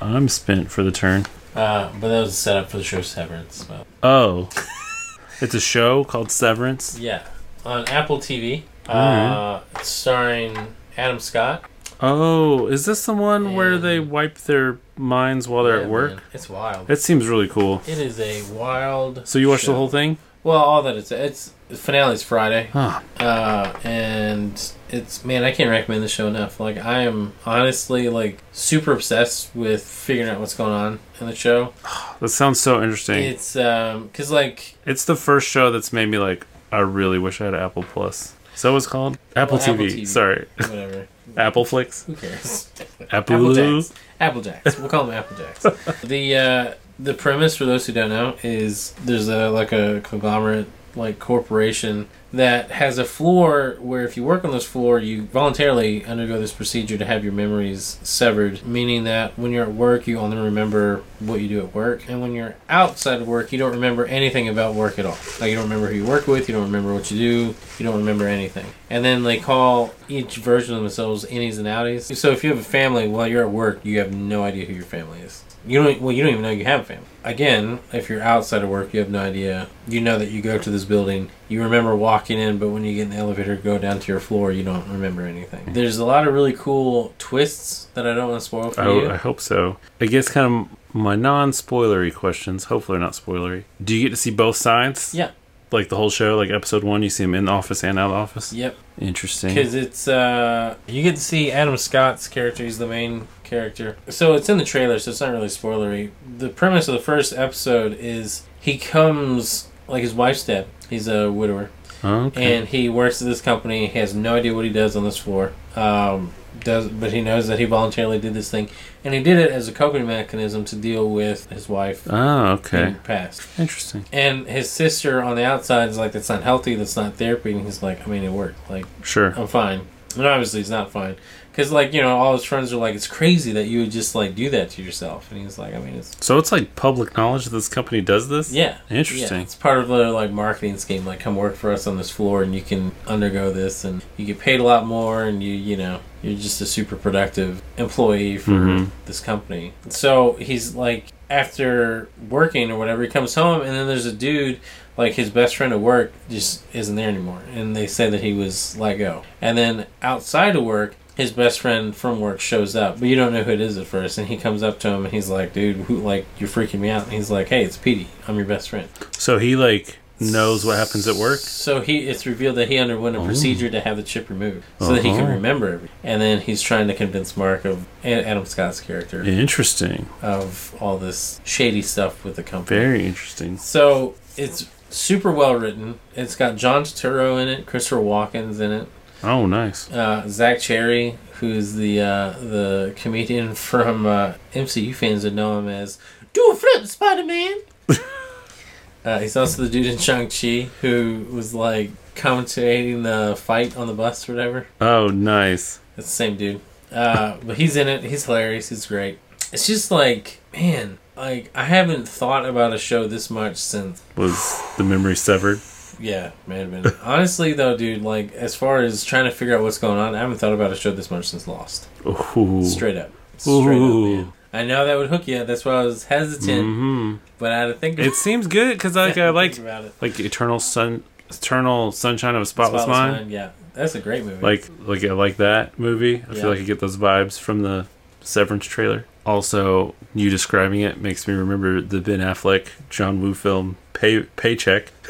I'm spent for the turn. Uh, but that was set up for the show Severance. But Oh, it's a show called Severance. yeah, on Apple TV, uh, Alright. starring Adam Scott. Oh, is this the one where they wipe their minds while they're Yeah, at work? man, it's wild. It seems really cool. It is a wild. So you watched show. the whole thing? Well, all that it's it's the finale's Friday. Ah, uh, and it's man, I can't recommend the show enough. Like I am honestly like super obsessed with figuring out what's going on in the show. that sounds so interesting. It's um, because like It's the first show that's made me like, I really wish I had Apple Plus. So it's called Apple, Well, TV. Apple TV. Sorry, whatever, Apple Flicks. who cares? Apple. jacks apple jacks We'll call them Applejacks. the uh, the premise for those who don't know is there's a like a conglomerate like corporation that has a floor where if you work on this floor you voluntarily undergo this procedure to have your memories severed. Meaning that when you're at work you only remember what you do at work. And when you're outside of work you don't remember anything about work at all. Like you don't remember who you work with you don't remember what you do you don't remember anything. And then they call each version of themselves innies and outies. So if you have a family while you're at work you have no idea who your family is you don't well you don't even know you have a family again if you're outside of work you have no idea you know that you go to this building you remember walking in but when you get in the elevator go down to your floor you don't remember anything there's a lot of really cool twists that i don't want to spoil for I, you I hope so. I guess kind of my non-spoilery questions. Hopefully, not spoilery. Do you get to see both sides? yeah Like the whole show, like episode one, you see him in the office and out of the office. yep Interesting. because it's uh you get to see adam scott's character he's the main character so it's in the trailer so it's not really spoilery the premise of the first episode is he comes like his wife's dead he's a widower Okay. and he works at this company. He has no idea what he does on this floor. Um, does but he knows that he voluntarily did this thing, and he did it as a coping mechanism to deal with his wife oh, okay. passed. Interesting. And his sister on the outside is like, "That's not healthy. That's not therapy." And he's like, "I mean, it worked. Like, Sure. I'm fine." And obviously, he's not fine because, like, you know, all his friends are like, "It's crazy that you would just like do that to yourself." And he's like, "I mean, it's So it's like public knowledge that this company does this. yeah." Interesting. Yeah, it's part of the like marketing scheme. Like, come work for us on this floor, and you can undergo this, and you get paid a lot more, and you you know you're just a super productive employee for Mhm. this company. So he's like after working or whatever, he comes home, and then there's a dude like his best friend at work just isn't there anymore, and they say that he was let go. And then outside of work, his best friend from work shows up, but you don't know who it is at first. And he comes up to him and he's like, "Dude, who like you're freaking me out?" And he's like, "Hey, it's Petey. I'm your best friend." So he like knows what happens at work. So he it's revealed that he underwent a procedure to have the chip removed so that he can Uh-huh. remember everything. And then he's trying to convince Mark of Adam Scott's character Interesting. of all this shady stuff with the company. Very interesting. So it's super well written. It's got John Turturro in it, Christopher Walken's in it, Oh, nice. uh, Zach Cherry, who's the uh, the comedian from uh, MCU fans would know him as Do a flip, Spider Man. uh, he's also the dude in Shang Chi who was like commentating the fight on the bus or whatever. Oh, nice. It's the same dude. Uh, but he's in it. He's hilarious. He's great. It's just like, man, like I haven't thought about a show this much since Was the memory severed? Yeah, man, been. Honestly, though, dude, like as far as trying to figure out what's going on, I haven't thought about a show this much since Lost. Ooh. Straight up, straight Ooh. up, man. I know that would hook you. That's why I was hesitant, hmm but I had to think. It seems good because like I liked like Eternal Sun, Eternal Sunshine of a Spotless, Mind. Yeah, that's a great movie. Like like I like that movie. I Yeah. feel like I get those vibes from the Severance trailer. Also, you describing it makes me remember the Ben Affleck John Woo film Pay Paycheck.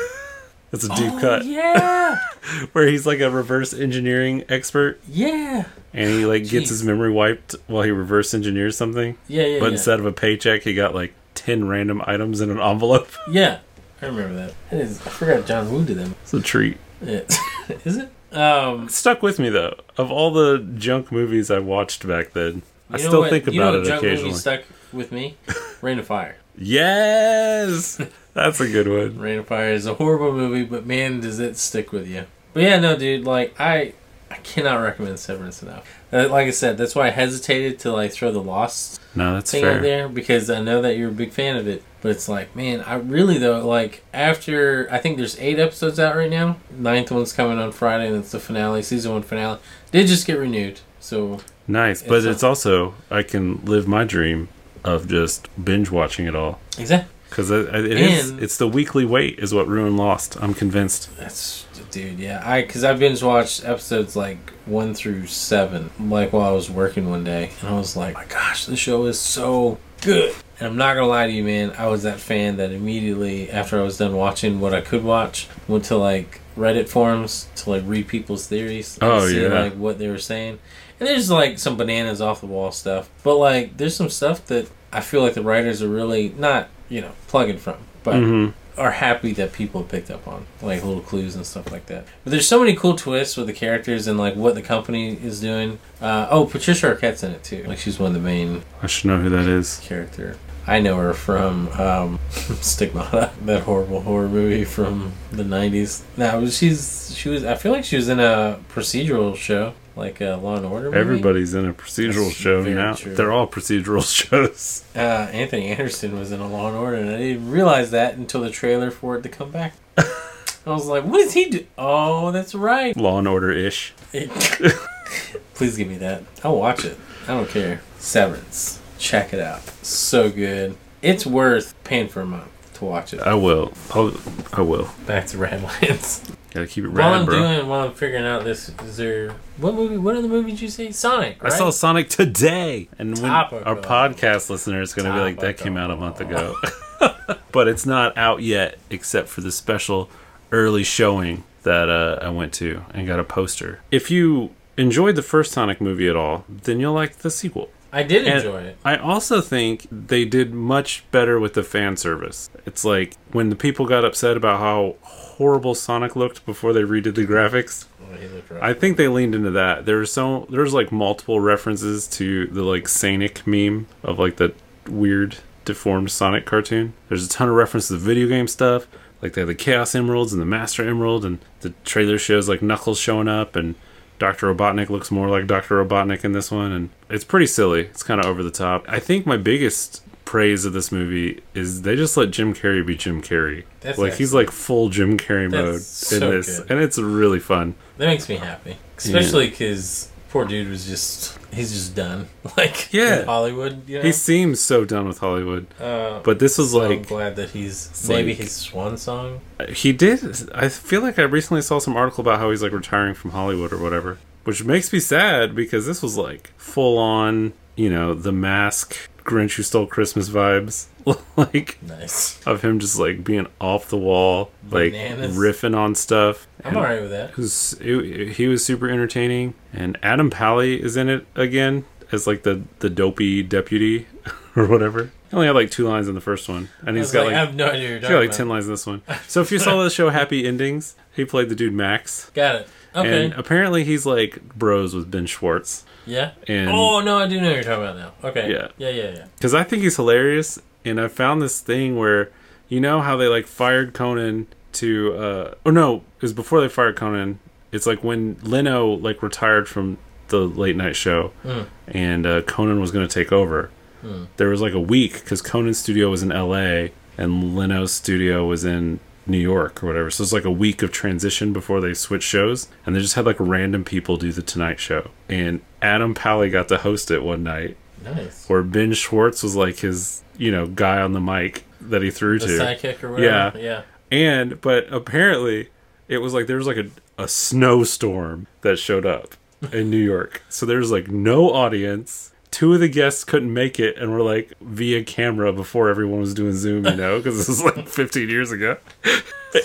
It's a deep oh, cut Yeah, where he's like a reverse engineering expert yeah, and he like gets his memory wiped while he reverse engineers something. yeah, yeah. but yeah. instead of a paycheck, he got like ten random items in an envelope. yeah, I remember that. It is, I forgot John Woo did them. It's a treat. Yeah. is it? Um, It stuck with me though. Of all the junk movies I watched back then, I still what- think you know about it junk movie occasionally. Stuck with me, Reign of Fire. Yes, that's a good one. Reign of Fire is a horrible movie, but man, does it stick with you. But yeah, no, dude, like I, I cannot recommend Severance enough. Uh, like I said, that's why I hesitated to like throw the Lost No, that's thing out fair. there because I know that you're a big fan of it. But it's like, man, I really though like after I think there's eight episodes out right now. Ninth one's coming on Friday, and it's the finale, season one finale. Did just get renewed, so Nice, but It's a- it's also I can live my dream of just binge watching it all exactly. Because it, it is. It's the weekly wait is what ruined Lost. I'm convinced. That's dude, yeah. I because I binge watched episodes like one through seven, like while I was working one day, and I was like, my gosh, this show is so good. And I'm not gonna lie to you, man. I was that fan that immediately after I was done watching what I could watch, went to like Reddit forums to like read people's theories. Oh, see, yeah. like what they were saying. And there's like some bananas off the wall stuff, but like there's some stuff that I feel like the writers are really not, you know, plugging from, but hmm are happy that people picked up on, like little clues and stuff like that. But there's so many cool twists with the characters and like what the company is doing. Uh, oh, Patricia Arquette's in it too. Like she's one of the main I should know who that is. character. I know her from um, Stigmata, that horrible horror movie from the '90s. Now she's she was. I feel like she was in a procedural show, like a Law and Order. Movie. Everybody's in a procedural That's show now. true. They're all procedural shows. Uh, Anthony Anderson was in a Law and Order, and I didn't realize that until the trailer for it to come back. I was like, "What is he do?" Oh, that's right. Law and Order ish. Please give me that. I'll watch it. I don't care. Severance. Check it out. So good. It's worth paying for a month to watch it. I will. I'll, I will. Back to Radlands. Gotta keep it while I'm bro. doing, while I'm figuring out this, is there what movie? What are the movies you see? Sonic. I saw Sonic today, and when Topical. our podcast listener is going to be like, "That came out a month ago," but it's not out yet, except for the special early showing that uh, I went to and got a poster. If you enjoyed the first Sonic movie at all, then you'll like the sequel. I did And enjoy it. I also think they did much better with the fan service. It's like when the people got upset about how horrible Sonic looked before they redid the graphics. Oh, he looked rough. I think they leaned into that. There's so there's like multiple references to the like Sonic meme of like the weird deformed Sonic cartoon. There's a ton of references to video game stuff. Like they have the Chaos Emeralds and the Master Emerald, and the trailer shows like Knuckles showing up, and Dr. Robotnik looks more like Dr. Robotnik in this one, and it's pretty silly. It's kind of over the top. I think my biggest praise of this movie is they just let Jim Carrey be Jim Carrey. That's like he's like full Jim Carrey That's mode in this, good. and it's really fun. That makes me happy, especially because poor dude was just he's just done. Like Yeah. Hollywood, you know. He seems so done with Hollywood, uh, but this was so I'm like glad that he's maybe like- his swan song. he did. I feel like I recently saw some article about how he's like retiring from Hollywood or whatever, which makes me sad because this was like full on, you know, the mask Grinch who stole Christmas vibes. like Nice. of him just like being off the wall, like Bananas. riffing on stuff. I'm alright with that. It was, it, he was super entertaining, and Adam Pally is in it again as like the the dopey deputy or whatever. He only had like two lines in the first one, and I he's got like, like, I have no idea you're he's got like about. ten lines in this one. So if you saw the show Happy Endings, he played the dude Max, Got it. Okay. and apparently he's like bros with Ben Schwartz, yeah. and oh no, I do know what you're talking about now. Okay. Yeah. Yeah. Yeah. Yeah. because I think he's hilarious. And I found this thing where, you know how they like fired Conan to, uh, or no, it was before they fired Conan. It's like when Leno like retired from the late night show, Mm. and uh, Conan was going to take over. Mm. There was like a week because Conan's studio was in L.A. and Leno's studio was in New York or whatever. So it's like a week of transition before they switch shows, and they just had like random people do the Tonight Show. And Adam Pally got to host it one night, Nice. where Ben Schwartz was like his, you know, guy on the mic that he threw The to. sidekick or whatever. Yeah, Yeah. And but apparently it was like there was like a, a snowstorm that showed up in New York. So there's like no audience. Two of the guests couldn't make it and were like via camera before everyone was doing Zoom, you know, because this was like 15 years ago.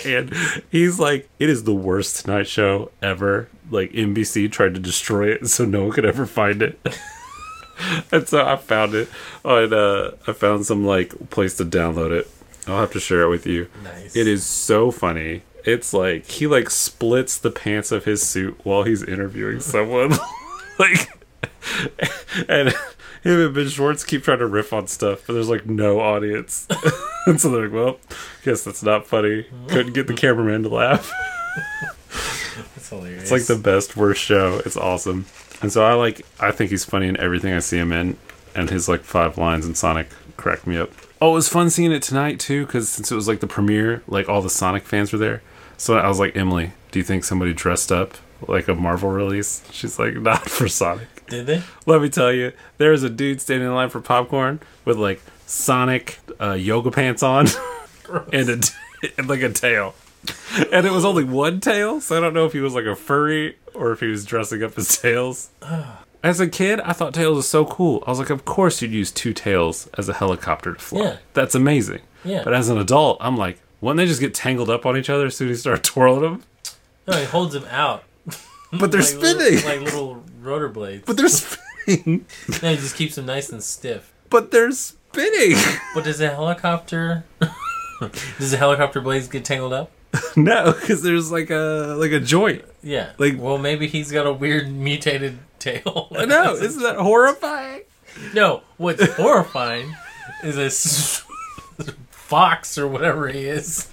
and he's like, it is the worst Tonight Show ever. Like NBC tried to destroy it so no one could ever find it. and so I found it on uh I found some like place to download it. I'll have to share it with you. Nice. It is so funny. It's like he like splits the pants of his suit while he's interviewing someone. like and him and Ben Schwartz keep trying to riff on stuff, but there's like no audience. and so they're like, Well, guess that's not funny. Couldn't get the cameraman to laugh. That's hilarious. It's like the best worst show. It's awesome. And so I like I think he's funny in everything I see him in and his like five lines in Sonic cracked me up. Oh, it was fun seeing it tonight too cuz since it was like the premiere, like all the Sonic fans were there. So I was like, "Emily, do you think somebody dressed up like a Marvel release?" She's like, "Not for Sonic." Did they? Let me tell you, there was a dude standing in line for popcorn with like Sonic uh, yoga pants on and a and like a tail. And it was only one tail, so I don't know if he was like a furry or if he was dressing up as tails. As a kid, I thought tails was so cool. I was like, of course you'd use two tails as a helicopter to fly. Yeah. That's amazing. Yeah. But as an adult, I'm like, wouldn't they just get tangled up on each other as soon as you start twirling them? No, he holds them out. But they're like spinning. Little, like little rotor blades. but they're spinning. no, he just keeps them nice and stiff. but they're spinning. But does a helicopter? does the helicopter blades get tangled up? no, because there's like a like a joint. Yeah. Like- well, maybe he's got a weird mutated tail. I know. Isn't that horrifying? No, what's horrifying is a fox or whatever he is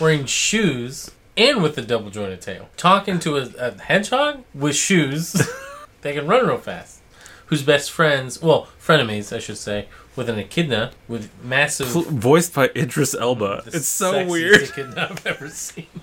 wearing shoes and with a double jointed tail, talking to a, a hedgehog with shoes. They can run real fast. Who's best friends? Well, frenemies, I should say, with an echidna with massive. Voiced by Idris Elba. It's so weird. echidna I've ever seen.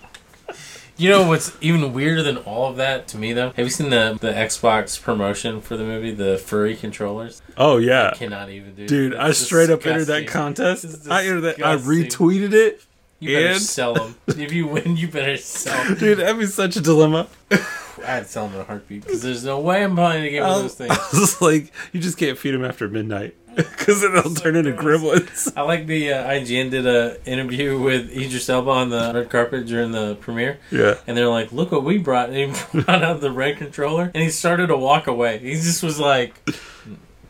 You know what's even weirder than all of that to me though? Have you seen the the Xbox promotion for the movie, the furry controllers? Oh yeah, I Cannot even do. dude. I straight up entered that contest. I entered that. I retweeted it. You better and- sell them. If you win, you better sell. 'em. Dude, that'd be such a dilemma. I'd sell them in a heartbeat because there's no way I'm playing a game I with was, those I things. was like, you just can't feed them after midnight because then they'll turn into gremlins. I like the uh, IGN did a interview with Idris Elba on the red carpet during the premiere, Yeah. and they're like, "Look what we brought!" And he brought out the red controller, and he started to walk away. He just was like,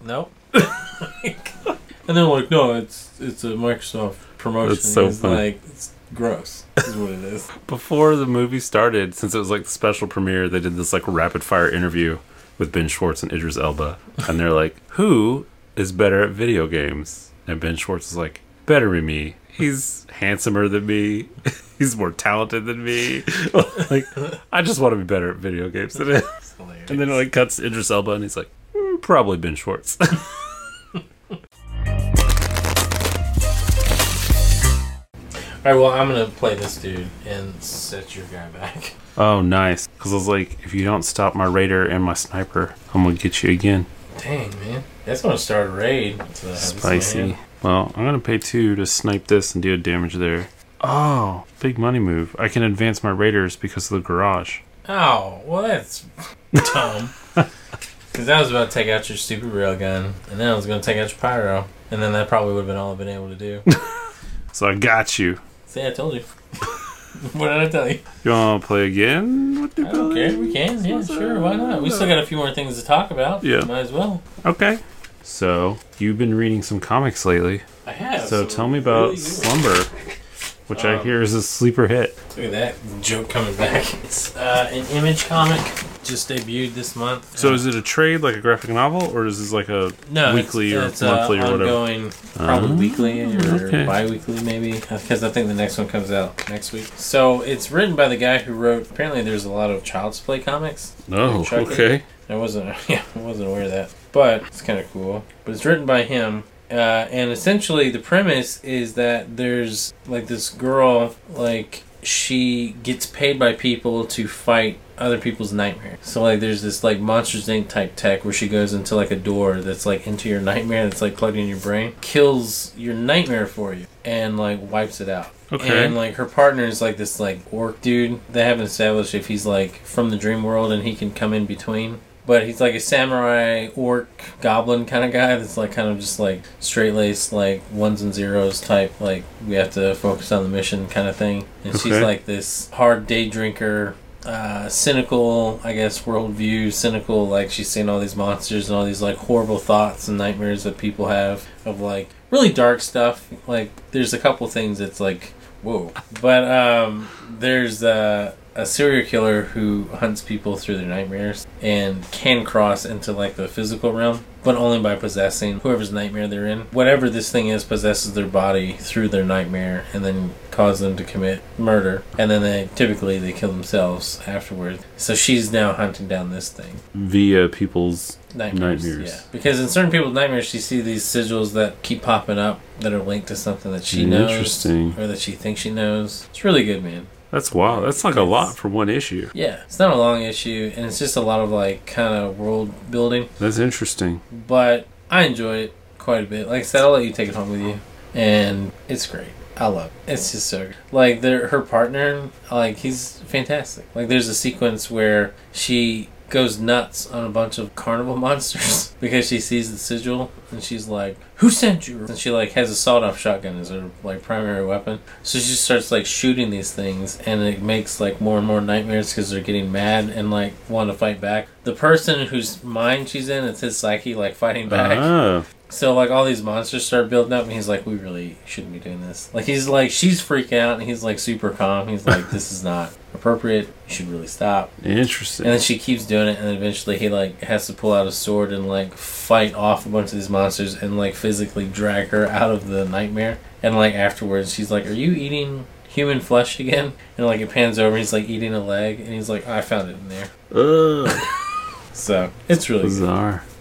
"Nope." and they're like, "No, it's it's a Microsoft promotion." That's so He's funny. like, "It's gross." Is what it is. Before the movie started, since it was like the special premiere, they did this like rapid fire interview with Ben Schwartz and Idris Elba, and they're like, "Who is better at video games?" And Ben Schwartz is like, "Better than me. He's handsomer than me. He's more talented than me. like, I just want to be better at video games than him." And then it like cuts Idris Elba, and he's like, "Mm, "Probably Ben Schwartz." All right, well, I'm gonna play this dude and set your guy back. oh, nice. Because I was like, if you don't stop my raider and my sniper, I'm gonna get you again. Dang, man, that's gonna start a raid. So I have this in my Spicy. Well, I'm gonna pay two to snipe this and deal damage there. Oh, big money move. I can advance my raiders because of the garage. Oh, well, that's dumb. Because I was about to take out your stupid railgun, and then I was going to take out your pyro, and then that probably would have been all I've been able to do. So I got you. See, I told you. what did I tell you? You want to play again with the I don't care. We can. Yeah, sure. Why not? We still got a few more things to talk about. Yeah. Might as well. Okay. So you've been reading some comics lately. I have. So tell me about really. Slumber, which I Um, hear is a sleeper hit. Look at that joke coming back. It's uh, an image comic. Just debuted this month. So is it a trade like a graphic novel, or is this like a no, weekly it's, or it's, monthly uh, or whatever? ongoing, probably Ah, weekly or okay. bi-weekly maybe, because I think the next one comes out next week. So it's written by the guy who wrote. Apparently, there's a lot of Child's Play comics. Oh, okay. I wasn't, yeah, I wasn't aware of that, but it's kind of cool. But it's written by him, uh, and essentially the premise is that there's like this girl, like she gets paid by people to fight other people's nightmare. So like there's this like Monsters Inc. type tech where she goes into like a door that's like into your nightmare that's like plugged in your brain, kills your nightmare for you, and like wipes it out. Okay. And like her partner is like this like orc dude. They haven't established if he's like from the dream world and he can come in between. But he's like a samurai orc goblin kind of guy that's like kind of just like straight laced like ones and zeros type like we have to focus on the mission kind of thing. And she's like this hard day drinker, uh, cynical I guess worldview, cynical like she's seen all these monsters and all these like horrible thoughts and nightmares that people have of like really dark stuff. Like there's a couple things that's like whoa, but um, there's a serial killer who hunts people through their nightmares and can cross into like the physical realm, but only by possessing whoever's nightmare they're in. Whatever this thing is possesses their body through their nightmare and then cause them to commit murder. And then they typically they kill themselves afterwards. So she's now hunting down this thing. Via people's Nightmares. Nightmares. Yeah. Because in certain people's nightmares she sees these sigils that keep popping up that are linked to something that she knows or that she thinks she knows. It's really good, man. That's wild. That's like a lot for one issue. Yeah, it's not a long issue, and it's just a lot of like kind of world building. That's interesting. But I enjoyed it quite a bit. Like I said, I'll let you take it home with you, and it's great. I love it. It's just so good. like their her partner, like he's fantastic. Like there's a sequence where she goes nuts on a bunch of carnival monsters because she sees the sigil and she's like, "Who sent you?" And she like has a sawed-off shotgun as her like primary weapon. So she starts like shooting these things, and it makes like more and more nightmares because they're getting mad and like want to fight back. The person whose mind she's in, it's his psyche like fighting back. Ah, So like all these monsters start building up, and he's like, "We really shouldn't be doing this." Like he's like, she's freaking out, and he's like super calm. He's like, "This is not appropriate. You should really stop." interesting. And then she keeps doing it, and then eventually he like has to pull out a sword and like fight off a bunch of these monsters and like physically drag her out of the nightmare. And like afterwards, she's like, "Are you eating human flesh again?" And like it pans over, and he's like eating a leg, and he's like, "I found it in there." Ugh, So it's really good.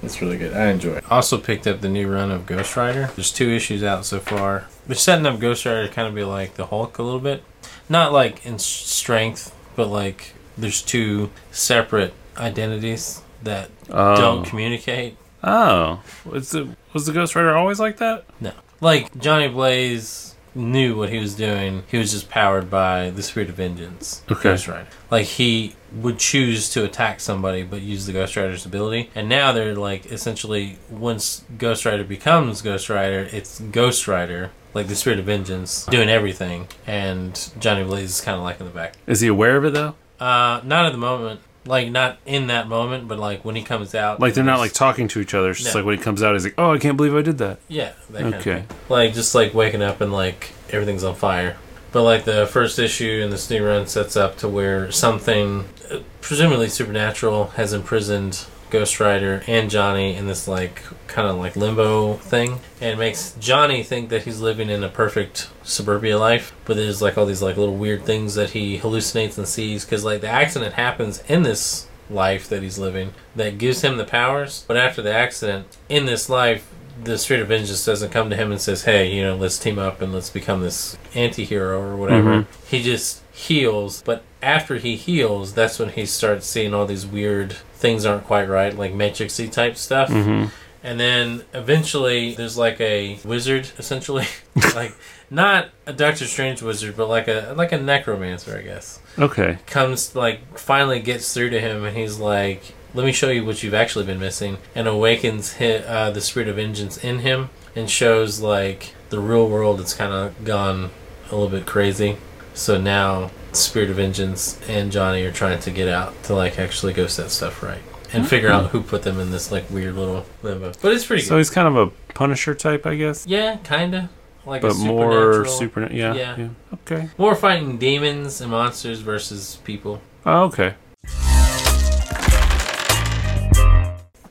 It's really good. I enjoy it. Also picked up the new run of Ghost Rider. There's two issues out so far. They're setting up Ghost Rider to kind of be like the Hulk a little bit. Not like in strength, but like there's two separate identities that Oh. don't communicate. Oh, was the was the Ghost Rider always like that? No. Like Johnny Blaze knew what he was doing. He was just powered by the spirit of vengeance. Okay. Ghost Rider. Like he would choose to attack somebody but use the Ghost Rider's ability. And now they're like essentially once Ghost Rider becomes Ghost Rider, it's Ghost Rider, like the spirit of vengeance, doing everything and Johnny Blaze is kinda like in the back. Is he aware of it though? Uh not at the moment. Like not in that moment, but like when he comes out. Like they're not like talking to each other. It's just No. like when he comes out, he's like, "Oh, I can't believe I did that." Yeah, that kind of Okay. thing. Like just like waking up and like everything's on fire. But like the first issue in this new run sets up to where something, uh, presumably supernatural, has imprisoned Ghost Rider and Johnny in this like kind of like limbo thing, and makes Johnny think that he's living in a perfect suburbia life, but there's like all these like little weird things that he hallucinates and sees because like the accident happens in this life that he's living that gives him the powers, but after the accident in this life the Spirit of Vengeance doesn't come to him and says, "Hey, you know, let's team up and let's become this anti-hero or whatever." Mhm. He just heals, but after he heals, that's when he starts seeing all these weird things aren't quite right, like Matrixy type stuff. Mm-hmm. And then eventually there's like a wizard, essentially. like not a Doctor Strange wizard, but like a like a necromancer, I guess. Okay. Comes like finally gets through to him and he's like, Let me show you what you've actually been missing and awakens uh, the spirit of vengeance in him and shows like the real world it's kinda gone a little bit crazy. So now Spirit of Vengeance and Johnny are trying to get out to like actually go set stuff right and figure out who put them in this like weird little limbo. But it's pretty So good. he's kind of a Punisher type, I guess. Yeah, kinda. Like a But more supernatural- Yeah, Yeah. yeah. Okay. More fighting demons and monsters versus people. Oh, okay.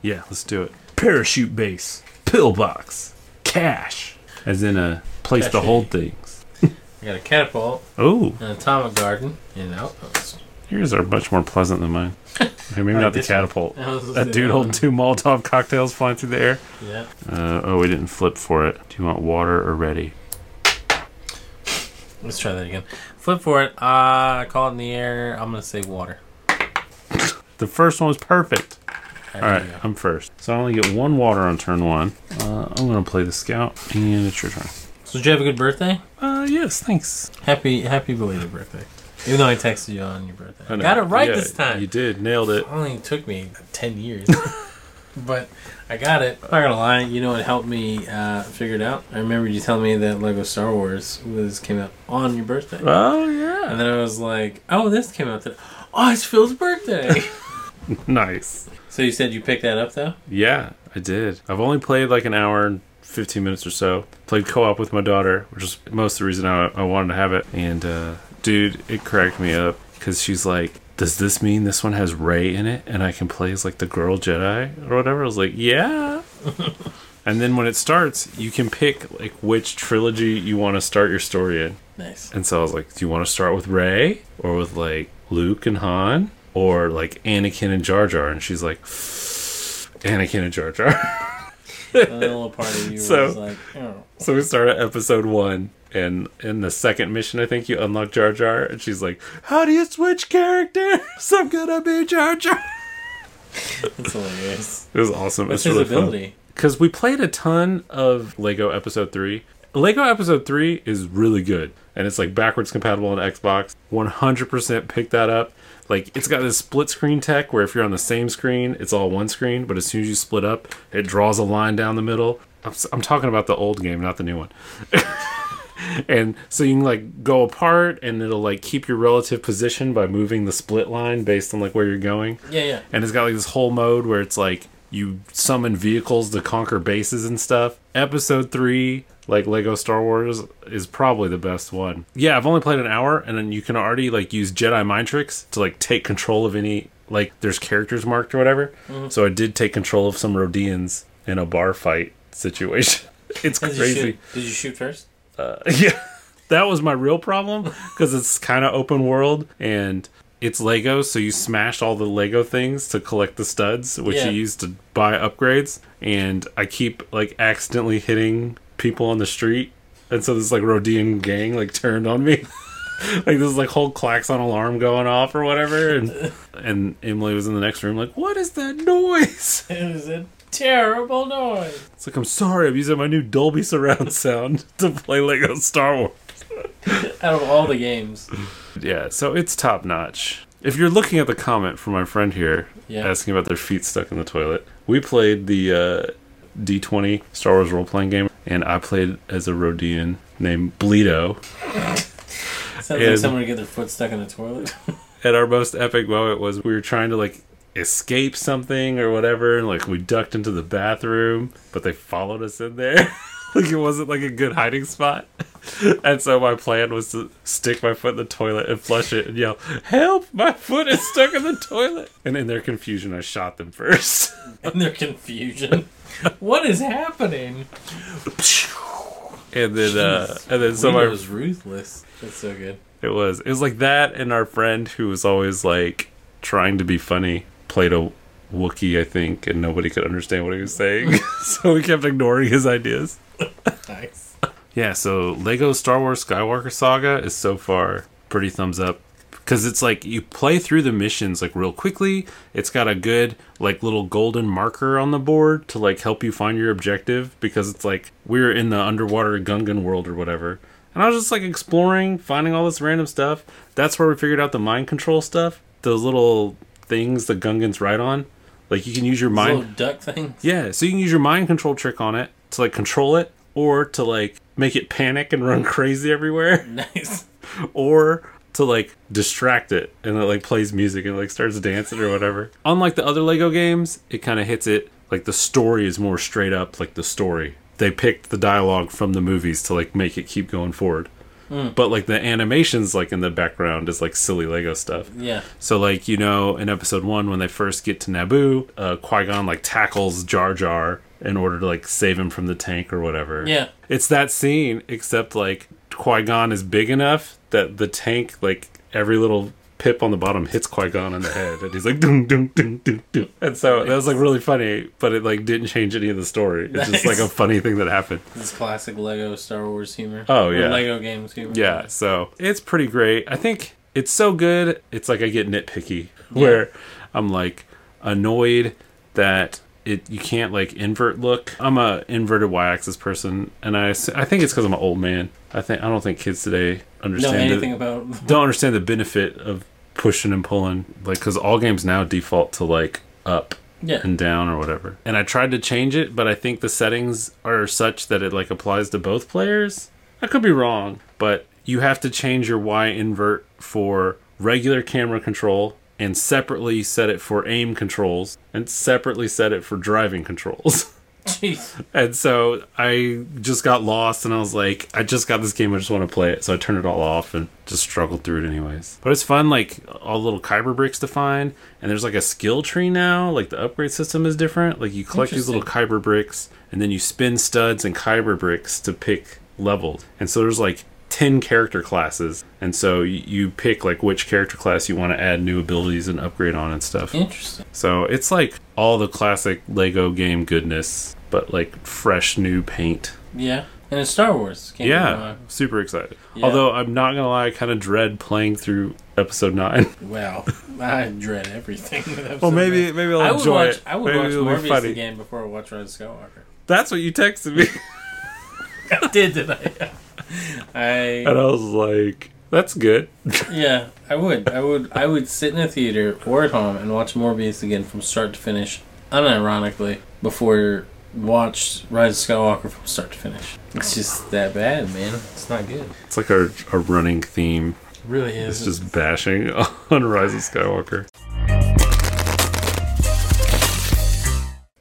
Yeah, let's do it. Parachute base, pillbox, cache, as in a place to hold things. I got a catapult, Oh, an atomic garden, and outposts. yours are much more pleasant than mine. Okay, maybe not the this one. catapult. I was That dude holding two Molotov cocktails flying through the air. Yeah. Uh, oh, we didn't flip for it. Do you want water or ready? Let's try that again. Flip for it. Uh, I call it in the air. I'm gonna say water. The first one was perfect. All right. I'm first. So I only get one water on turn one. Uh, I'm gonna play the scout, and it's your turn. So did you have a good birthday? Uh, yes, thanks. Happy happy belated birthday. Even though I texted you on your birthday. I know. Got it right Yeah, this time. You did, nailed it. It only took me 10 years. but I got it. I'm not gonna lie, you know what helped me uh, figure it out? I remember you telling me that Lego Star Wars was came out on your birthday. Oh yeah, And then I was like, oh, this came out today. Oh, it's Phil's birthday. nice. So you said you picked that up though? Yeah, I did. I've only played like an hour and 15 minutes or so. Played co-op with my daughter, which is most of the reason I, I wanted to have it. And uh, dude, it cracked me up because she's like, "Does this mean this one has Rey in it, and I can play as like the girl Jedi or whatever?" I was like, "Yeah." and then when it starts, you can pick like which trilogy you want to start your story in. Nice. And so I was like, "Do you want to start with Rey or with like Luke and Han?" Or like Anakin and Jar Jar, and she's like, Anakin and Jar Jar. A little part of you So- was like, oh. So we start at episode one, and in the second mission, I think you unlock Jar Jar, and she's like, "How do you switch characters? I'm gonna be Jar Jar." That's hilarious. It was awesome. What's it's really ability? because we played a ton of Lego Episode Three. Lego Episode Three is really good, and it's like backwards compatible on Xbox. 100% pick that up. Like it's got this split screen tech where if you're on the same screen, it's all one screen, but as soon as you split up, it draws a line down the middle. I'm, I'm talking about the old game, not the new one. and so you can like go apart and it'll like keep your relative position by moving the split line based on like where you're going Yeah, yeah. and it's got like this whole mode where it's like you summon vehicles to conquer bases and stuff. Episode 3 like lego star wars is probably the best one. Yeah i've only played an hour and then you can already like use jedi mind tricks to like take control of any like there's characters marked or whatever. So i did take control of some Rodians in a bar fight situation. It's Did you, crazy. shoot, did you shoot first? uh, yeah, that was my real problem because it's kind of open world and it's Lego, so you smash all the Lego things to collect the studs, which Yeah. you use to buy upgrades. And I keep like accidentally hitting people on the street, and so this like Rodian gang like turned on me. like this like whole klaxon alarm going off or whatever, and and Emily was in the next room like, "What is that noise?" It was a terrible noise. It's like I'm sorry, I'm using my new Dolby surround sound to play Lego Star Wars. Out of all the games. Yeah, so it's top notch. If you're looking at the comment from my friend here Yeah. asking about their feet stuck in the toilet, we played the uh, D20 Star Wars role playing game, and I played as a Rodian named Bleedo. Sounds like someone to get their foot stuck in the toilet. And our most epic moment was we were trying to like escape something or whatever, and like we ducked into the bathroom, but they followed us in there. like it wasn't like a good hiding spot. and so my plan was to stick my foot in the toilet and flush it and yell, "Help! My foot is stuck in the toilet!" And in their confusion, I shot them first. in their confusion. what is happening? and then, uh, and then so my was ruthless. That's so good. It was. It was like that, and our friend who was always like trying to be funny played a Wookiee, I think, and nobody could understand what he was saying, so we kept ignoring his ideas. Nice. Yeah, so Lego Star Wars Skywalker Saga is so far pretty thumbs up. because it's like you play through the missions like real quickly. It's got a good like little golden marker on the board to like help you find your objective because it's like we're in the underwater Gungan world or whatever. And I was just like exploring, finding all this random stuff. That's where we figured out the mind control stuff. Those little things the Gungans ride on. Like you can use your mind Little duck thing. yeah, so you can use your mind control trick on it to like control it or to like make it panic and run crazy everywhere Nice. or to like distract it and it like plays music and like starts dancing or whatever. Unlike the other Lego games, it kind of hits it like the story is more straight up like the story. They picked the dialogue from the movies to like make it keep going forward. But like the animations like in the background is like silly Lego stuff. Yeah. So like you know in episode one when they first get to Naboo, uh, Qui Gon like tackles Jar Jar in order to like save him from the tank or whatever. Yeah. it's that scene except like Qui Gon is big enough that the tank like every little pip on the bottom hits Qui Gon in the head, and he's like dum dum dum dum dum. And so that was like really funny, but it like didn't change any of the story. It's just like a funny thing that happened. This classic Lego Star Wars humor. Oh, Or yeah. Lego games humor. Yeah, so it's pretty great. I think it's so good. It's like I get nitpicky where I'm like annoyed that it you can't like invert look. I'm a inverted y-axis person, and I I think it's because I'm an old man. I think I don't think kids today Know understand anything the, about? don't understand the benefit of pushing and pulling like because all games now default to like up Yeah. and down or whatever. And I tried to change it, but I think the settings are such that it like applies to both players. I could be wrong, but you have to change your Y invert for regular camera control and separately set it for aim controls and separately set it for driving controls. Jeez. and so I just got lost and I was like, I just got this game, I just want to play it. So I turned it all off and just struggled through it anyways. But it's fun, like all the little kyber bricks to find. And there's like a skill tree now, like the upgrade system is different. Like you collect these little kyber bricks and then you spin studs and kyber bricks to pick levels. And so there's like 10 character classes. And so you pick like which character class you want to add new abilities and upgrade on and stuff. Interesting. So it's like all the classic Lego game goodness, but like fresh new paint. Yeah. And it's Star Wars. Can't Yeah, wrong. super excited. Yeah. Although I'm not gonna lie, I kind of dread playing through episode nine. Well, I dread everything. with episode well, maybe nine. maybe I'll I would enjoy watch. it. I would maybe watch it'll be Morbius funny. again before I watch Rise of Skywalker. That's what you texted me, I did, did I? I and I was like, "That's good." yeah, I would. I would. I would sit in a theater or at home and watch Morbius again from start to finish, unironically, before watch Rise of Skywalker from start to finish. It's just that bad, man. It's not good. It's like our, our running theme. It really is. It's just bashing on Rise of Skywalker.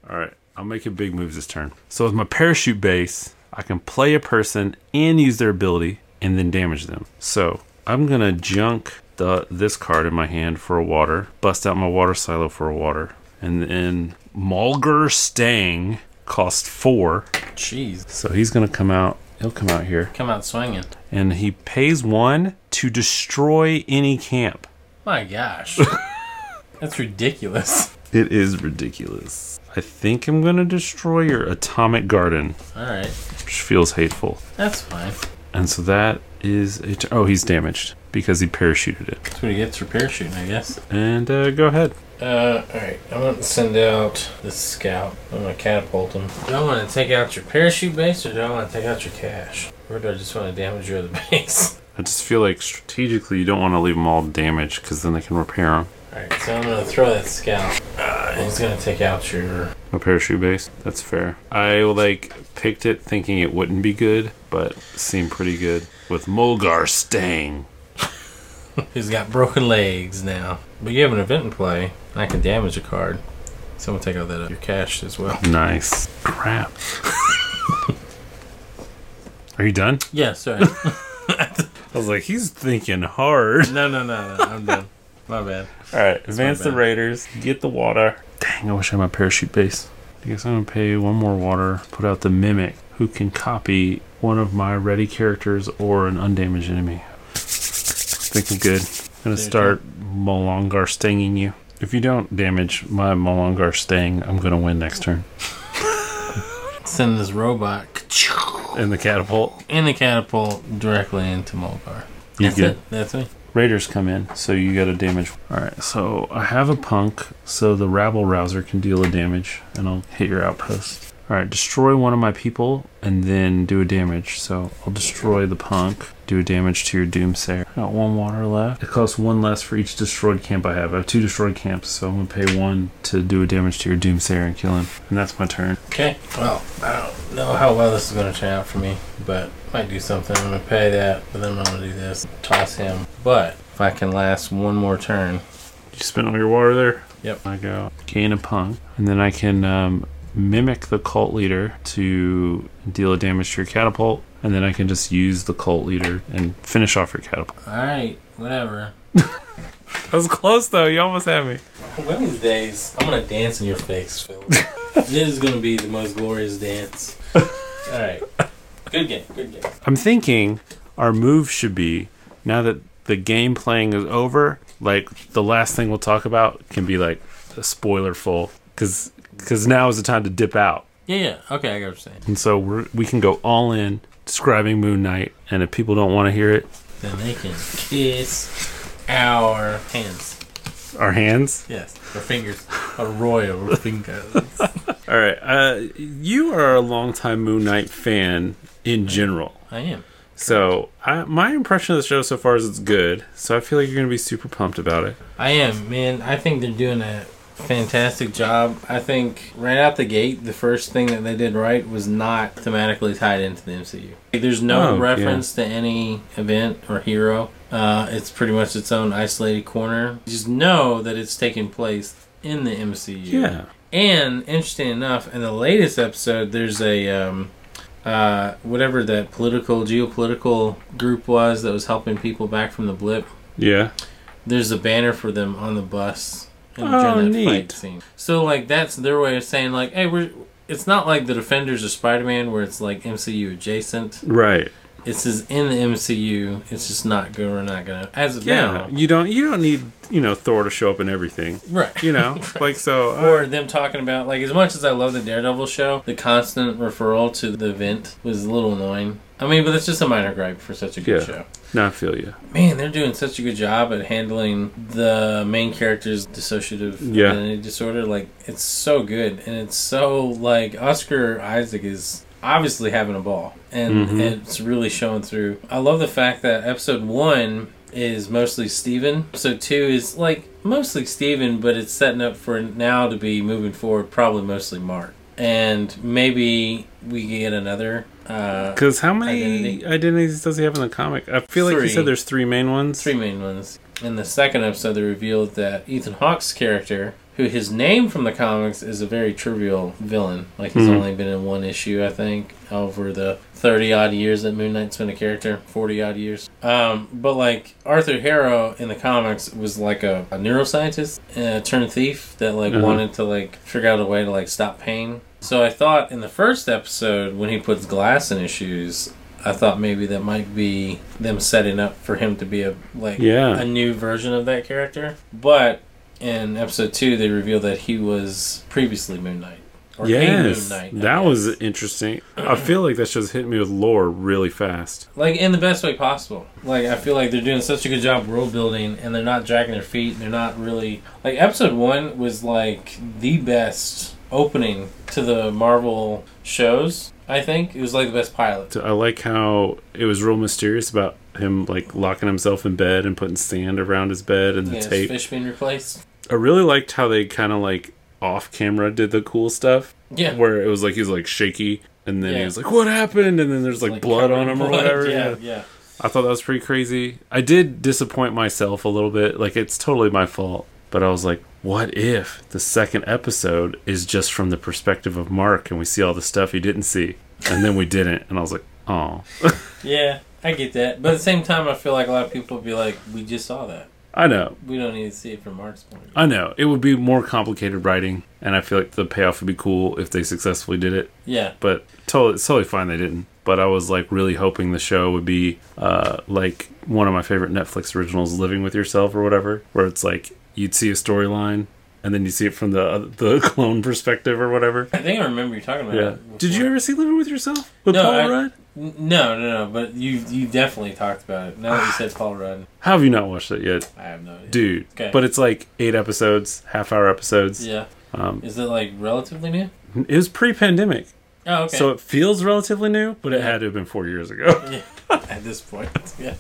All right, I'm making big moves this turn. So with my parachute base, I can play a person and use their ability and then damage them. So I'm gonna junk the this card in my hand for a water, bust out my water silo for a water, and then Molgur Stang cost four. Jeez, So he's gonna come out. He'll come out here, come out swinging. and he pays one to destroy any camp. My gosh, that's ridiculous. It is ridiculous. I think I'm gonna destroy your atomic garden, All right, which feels hateful. that's fine. And so that is a t- oh, he's damaged because he parachuted it. That's what he gets for parachuting, I guess. And uh, go ahead. Uh, alright. I'm gonna send out the scout. I'm gonna catapult him. Do I want to take out your parachute base or do I want to take out your cache? Or do I just want to damage your other base? I just feel like strategically you don't want to leave them all damaged because then they can repair them. Alright, so I'm gonna throw that scout. Uh, he's gonna take out your. A parachute base. That's fair. I like picked it thinking it wouldn't be good, but seemed pretty good with Molgur Stang. He's got broken legs now. But you have an event in play. and I can damage a card. So I'm gonna take out that uh, your cache as well. Nice. Crap. Are you done? Yeah, sorry. I was like, he's thinking hard. no, no, no, no. I'm done. My bad. All right, advance the. Raiders. Get the water. Dang, I wish I had my parachute base. I guess I'm gonna pay one more water. Put out the mimic, who can copy one of my ready characters or an undamaged enemy. Thinking good. Gonna There start Molongar stinging you. If you don't damage my Molongar sting, I'm gonna win next turn. Send this robot In the catapult. in the catapult directly into Molgur. You That's good? it. That's me. Raiders come in, so you get a damage. All right, so I have a punk, so the rabble rouser can deal a damage, and I'll hit your outpost. All right, destroy one of my people and then do a damage. So I'll destroy the punk, do a damage to your doomsayer. Got one water left. It costs one less for each destroyed camp I have. I have two destroyed camps, so I'm gonna pay one to do a damage to your doomsayer and kill him. And that's my turn. Okay. Well, I don't know how well this is going to turn out for me, but might do something. I'm to pay that, but then I'm going to do this. Toss him. But if I can last one more turn, You spent all your water there. Yep. I go gain a punk, and then I can um, mimic the cult leader to deal a damage to your catapult, and then I can just use the cult leader and finish off your catapult. all right, whatever. That was close though. You almost had me. One of these days, I'm going to dance in your face, Phil. this is going to be the most glorious dance. All right. Good game. Good game. I'm thinking our move should be now that the game playing is over. Like the last thing we'll talk about can be like a spoiler full, because because now is the time to dip out. Yeah, yeah. Okay, I got what you're saying. And so we're, we can go all in describing Moon Knight, and if people don't want to hear it, Then they can kiss our hands. our hands. Yes, our fingers. A royal fingers. All right, uh, you are a longtime Moon Knight fan in general, I am. so I, my impression of the show so far is it's good. So I feel like you're gonna be super pumped about it. I am, man. I think they're doing a fantastic job. I think right out the gate, the first thing that they did right was not thematically tied into the MCU. Like, there's no Oh, reference to any event or hero. Uh, it's pretty much its own isolated corner. You just know that it's taking place in the MCU. Yeah, And interesting enough, in the latest episode, there's a um, uh, whatever that political geopolitical group was that was helping people back from the blip. yeah. There's a banner for them on the bus Oh, during that neat. fight scene. So like that's their way of saying like, hey, we're. It's not like the Defenders or Spider-Man where it's like MCU adjacent. Right. It's just in the MCU. It's just not good. We're not gonna as of Yeah, now. you don't you don't need you know Thor to show up in everything. Right. You know, like so. uh, or them talking about like as much as I love the Daredevil show, the constant referral to the event was a little annoying. I mean, but that's just a minor gripe for such a good Yeah. show. no, I feel you. Man, they're doing such a good job at handling the main character's dissociative Yeah. identity disorder. Like, it's so good, and it's so like Oscar Isaac is obviously having a ball, and Mhm. it's really showing through. I love the fact that episode one is mostly Steven. Episode two is like mostly Steven, but it's setting up for now to be moving forward, probably mostly Mark. And maybe we get another uh, Because how many Identity. identities does he have in the comic? I feel like Three. you said there's three main ones. three main ones. In the second episode, they revealed that Ethan Hawke's character, who his name from the comics is a very trivial villain, like he's Mhm. only been in one issue, I think, over the thirty odd years that Moon Knight's been a character, forty odd years. Um, but like Arthur Harrow in the comics was like a, a neuroscientist uh, turned thief that like Uh-huh. wanted to like figure out a way to like stop pain. So I thought in the first episode when he puts glass in his shoes, I thought maybe that might be them setting up for him to be a like Yeah. a new version of that character. But in episode two, they revealed that he was previously Moon Knight. Or Yes, Moon Knight. I that was interesting. I feel like that's just hit me with lore really fast. like in the best way possible. Like I feel like they're doing such a good job world building, and they're not dragging their feet. And they're not really like episode one was like the best opening to the Marvel shows. I think it was like the best pilot. I like how it was real mysterious about him like locking himself in bed and putting sand around his bed and the Yeah, tape. fish being replaced. I really liked how they kind of like off camera did the cool stuff Yeah. where it was like he was like shaky and then he was like what happened and then there's like, blood on him or whatever. Yeah, yeah. yeah. I thought that was pretty crazy. I did disappoint myself a little bit. Like it's totally my fault. But I was like, what if the second episode is just from the perspective of Mark and we see all the stuff he didn't see? And then we didn't. And I was like, oh. Yeah, I get that. But at the same time, I feel like a lot of people would be like, we just saw that. I know. We don't need to see it from Mark's point of view. I know. It would be more complicated writing. And I feel like the payoff would be cool if they successfully did it. Yeah. But totally, it's totally fine they didn't. But I was like really hoping the show would be uh, like one of my favorite Netflix originals, Living with Yourself or whatever, where it's like you'd see a storyline and then you see it from the the clone perspective or whatever. I think I remember you talking about Yeah. it. Did you ever see Living with Yourself with No, Paul I- Rudd? N- No, no, no. But you you definitely talked about it. Now that you said Paul Rudd, How have you not watched it yet, I have no idea. dude? Okay. But it's like eight episodes, half hour episodes. Yeah. Um, Is it like relatively new? it was pre-pandemic, Oh, okay. so it feels relatively new, but it Yeah. had to have been four years ago, yeah. At this point, yeah.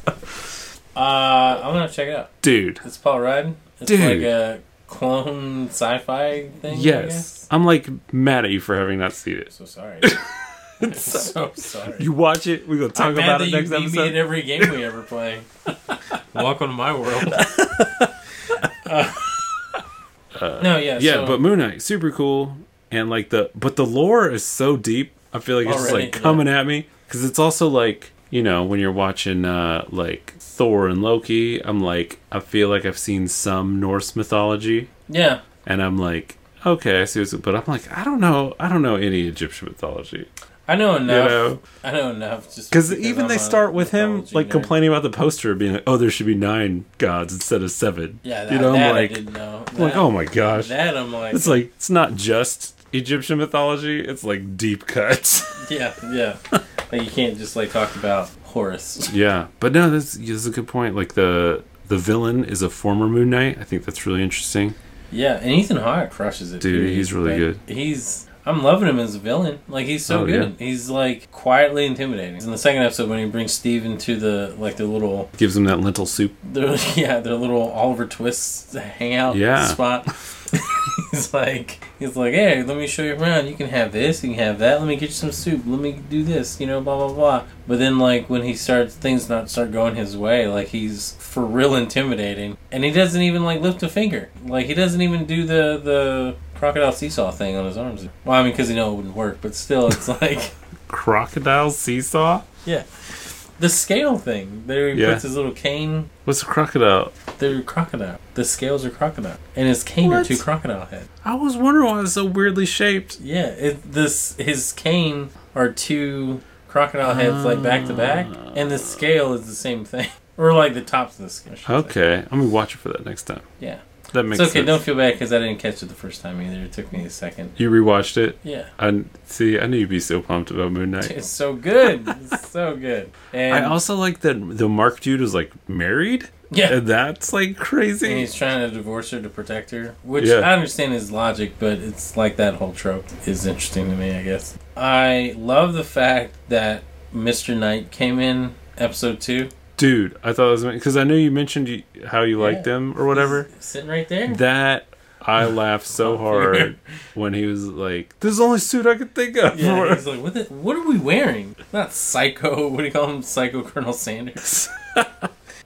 Uh, I'm gonna check it out. dude. It's Paul Rudd. It's Dude. like a clone sci-fi thing. I Yes, guess? I'm like mad at you for having not seen it. So sorry. I'm so sorry. You watch it. We gonna talk I'm mad about that it you next beat me episode. in every game we ever play. Welcome to my world. Uh, no, yeah, yeah, so- but Moon Knight, super cool, and like the but the lore is so deep. I feel like it's just Already, like coming at me because it's also like you know when you're watching uh like Thor and Loki. I'm like I feel like I've seen some Norse mythology, yeah, and I'm like okay, I see what's but I'm like I don't know I don't know any Egyptian mythology. I know You enough. know, I know enough. Just because even I'm they start with him like nerd. complaining about the poster being like, oh, there should be nine gods instead of seven. Yeah, that, you know, that I'm like, I didn't know. I'm like oh my gosh. That I'm like, It's like it's not just Egyptian mythology; it's like deep cuts. yeah, yeah. like you can't just like talk about Horus. yeah, but no, this, this is a good point. Like the the villain is a former Moon Knight. I think that's really interesting. Yeah, and Ethan Hawke crushes it. Dude, he's really But good. He's. I'm loving him as a villain. Like he's so Oh, good. He's like quietly intimidating. In the second episode, when he brings Steve into the like the little, Gives him that lentil soup. their, yeah, their little Oliver Twist hangout Yeah. spot. he's like, he's like, hey, let me show you around. You can have this. You can have that. Let me get you some soup. Let me do this. You know, blah blah blah. But then like when he starts things not start going his way, like he's for real intimidating, and he doesn't even like lift a finger. Like he doesn't even do the the crocodile seesaw thing on his arms. Well, I mean, because he know it wouldn't work, but still, it's like. Crocodile seesaw. Yeah. The scale thing. There he Yeah. puts his little cane. What's a crocodile? They're crocodile. The scales are crocodile. And his cane are two crocodile head. I was wondering why it's so weirdly shaped. Yeah, it, this his cane are two crocodile heads like back to back, and the scale is the same thing, or like the tops of the scale. I say. Okay, I'm gonna watch it for that next time. Yeah, That makes it's okay. sense. Don't feel bad because I didn't catch it the first time either. It took me a second. You rewatched it. Yeah, And see. I knew you'd be so pumped about Moon Knight. it's so good. It's so good. And I also like that the Mark dude was like married, yeah, and that's like And crazy. he's trying to divorce her to protect her, which Yeah. I understand his logic, but it's like that whole trope is interesting to me, I guess. I love the fact that Mr. Knight came in episode two. Dude, I thought it was because I knew you mentioned you, how you liked Yeah. him or whatever. He's sitting right there. That I laughed so hard when he was like, "This is the only suit I could think of." yeah, he's like, what, the, what are we wearing? Not Psycho. What do you call him? Psycho Colonel Sanders.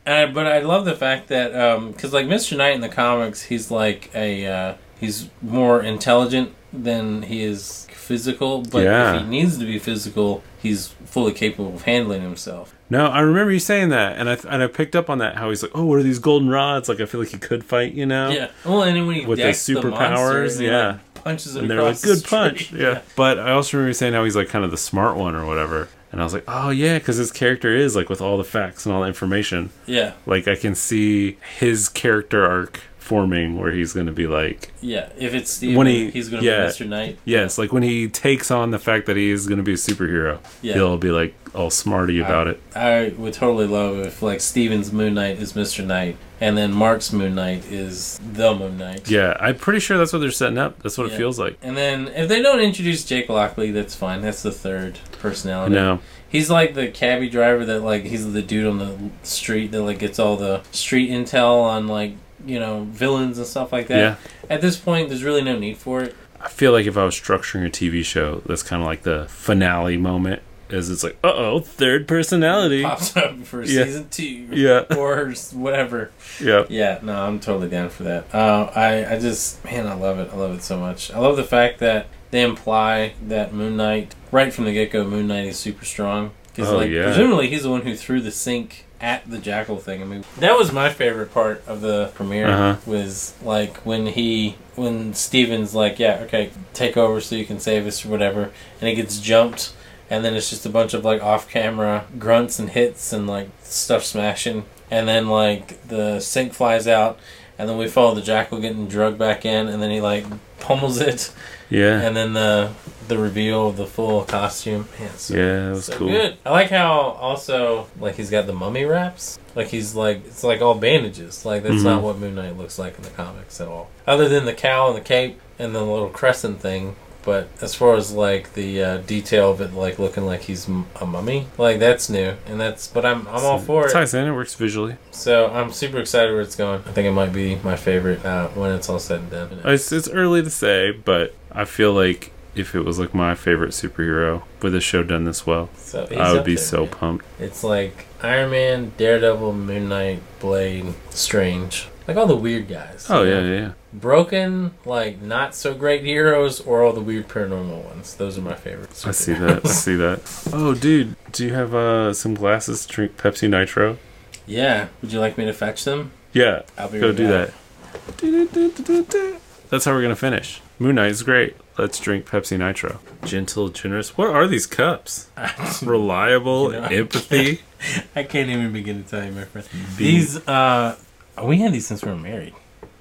And I, but I love the fact that because like Mr. Knight in the comics, he's like a uh, he's more intelligent than he is physical. But Yeah. if he needs to be physical, he's fully capable of handling himself. no, I remember you saying that, and I and I picked up on that. How he's like, "Oh, what are these golden rods?" Like I feel like he could fight, you know? Yeah. Well, and when he With the decks the superpowers, yeah. like, punches And they're like, the "Good punch." street. Yeah. But I also remember you saying how he's like kind of the smart one or whatever. And I was like, "Oh yeah," because his character is like with all the facts and all the information. yeah, Like I can see his character arc forming where he's going to be like yeah. If it's Steven, When he- he's going to yeah. be Mr. Knight. Yes, like when he takes on the fact that he is going to be a superhero, Yeah. he'll be like all smarty about it. I would totally love if like Steven's Moon Knight is Mr. Knight, and then Mark's Moon Knight is the Moon Knight. Yeah, I'm pretty sure that's what they're setting up. That's what it feels like. And then if they don't introduce Jake Lockley, that's fine. That's the third personality. No, He's like the cabbie driver that like he's the dude on the street that like gets all the street intel on like you know villains and stuff like that. yeah. At this point, there's really no need for it. I feel like if I was structuring a TV show, that's kind of like the finale moment. Is it's like, uh oh, third personality. Pops up for Yeah. season two. Yeah. Or whatever. Yeah, Yeah, no, I'm totally down for that. Uh, I, I just, man, I love it. I love it so much. I love the fact that they imply that Moon Knight, right from the get go, Moon Knight is super strong. Because, Oh, like, yeah. presumably he's the one who threw the sink at the jackal thing. I mean, that was my favorite part of the premiere. Uh-huh. Was like when he, when Steven's like, yeah, okay, take over so you can save us or whatever, and he gets jumped. And then it's just a bunch of like off-camera grunts and hits and like stuff smashing, and then like the sink flies out, and then we follow the jackal getting drugged back in, and then he like pummels it, Yeah. and then the the reveal of the full costume. Man, so, yeah, it was so cool. good. I like how also like he's got the mummy wraps. Like he's like it's like all bandages. Like that's Mhm. not what Moon Knight looks like in the comics at all. Other than the cowl and the cape and the little crescent thing. But as far as like the uh, detail of it, like looking like he's m- a mummy, like that's new, and that's. But I'm I'm all for it. Ties in. It works visually. So I'm super excited where it's going. I think it might be my favorite uh, when it's all said and done. It's, it's early to say, but I feel like if it was like my favorite superhero with a show done this well, So I would be there, so man. pumped. It's like Iron Man, Daredevil, Moon Knight, Blade, Strange. Like all the weird guys. Oh yeah, know? yeah, yeah. Broken, like not so great heroes, or all the weird paranormal ones. Those are my favorites. I see that. I see that. Oh, dude, do you have uh, some glasses to drink Pepsi Nitro? Yeah. Would you like me to fetch them? Yeah, I'll be go right do back. that. That's how we're gonna finish. Moon Knight's great. Let's drink Pepsi Nitro. Gentle, generous. What are these cups? Reliable, You know, empathy. I can't even begin to tell you, my friend. These, uh, we had these since we were married.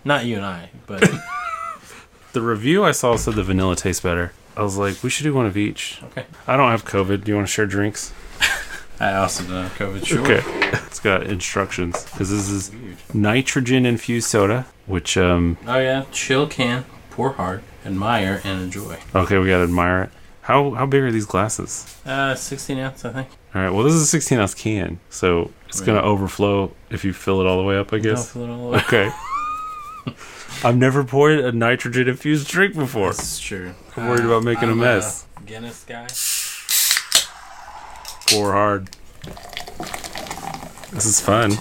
Not you and I, but The review I saw said the vanilla tastes better. I was like, we should do one of each. okay. I don't have COVID. Do you want to share drinks? I also don't have COVID. Sure. Okay. It's got instructions because this is nitrogen infused soda, which um Oh yeah, chill can, pour hard, admire, and enjoy. okay we gotta admire it. How how big are these glasses? Uh, 16 ounce, I think. All right. Well, this is a 16 ounce can, so it's gonna overflow if you fill it all the way up. I I'll guess. fill it all the way. Okay. I've never poured a nitrogen infused drink before. That's true. I'm worried about making a I'm mess. Guinness guy. Pour hard. This is fun.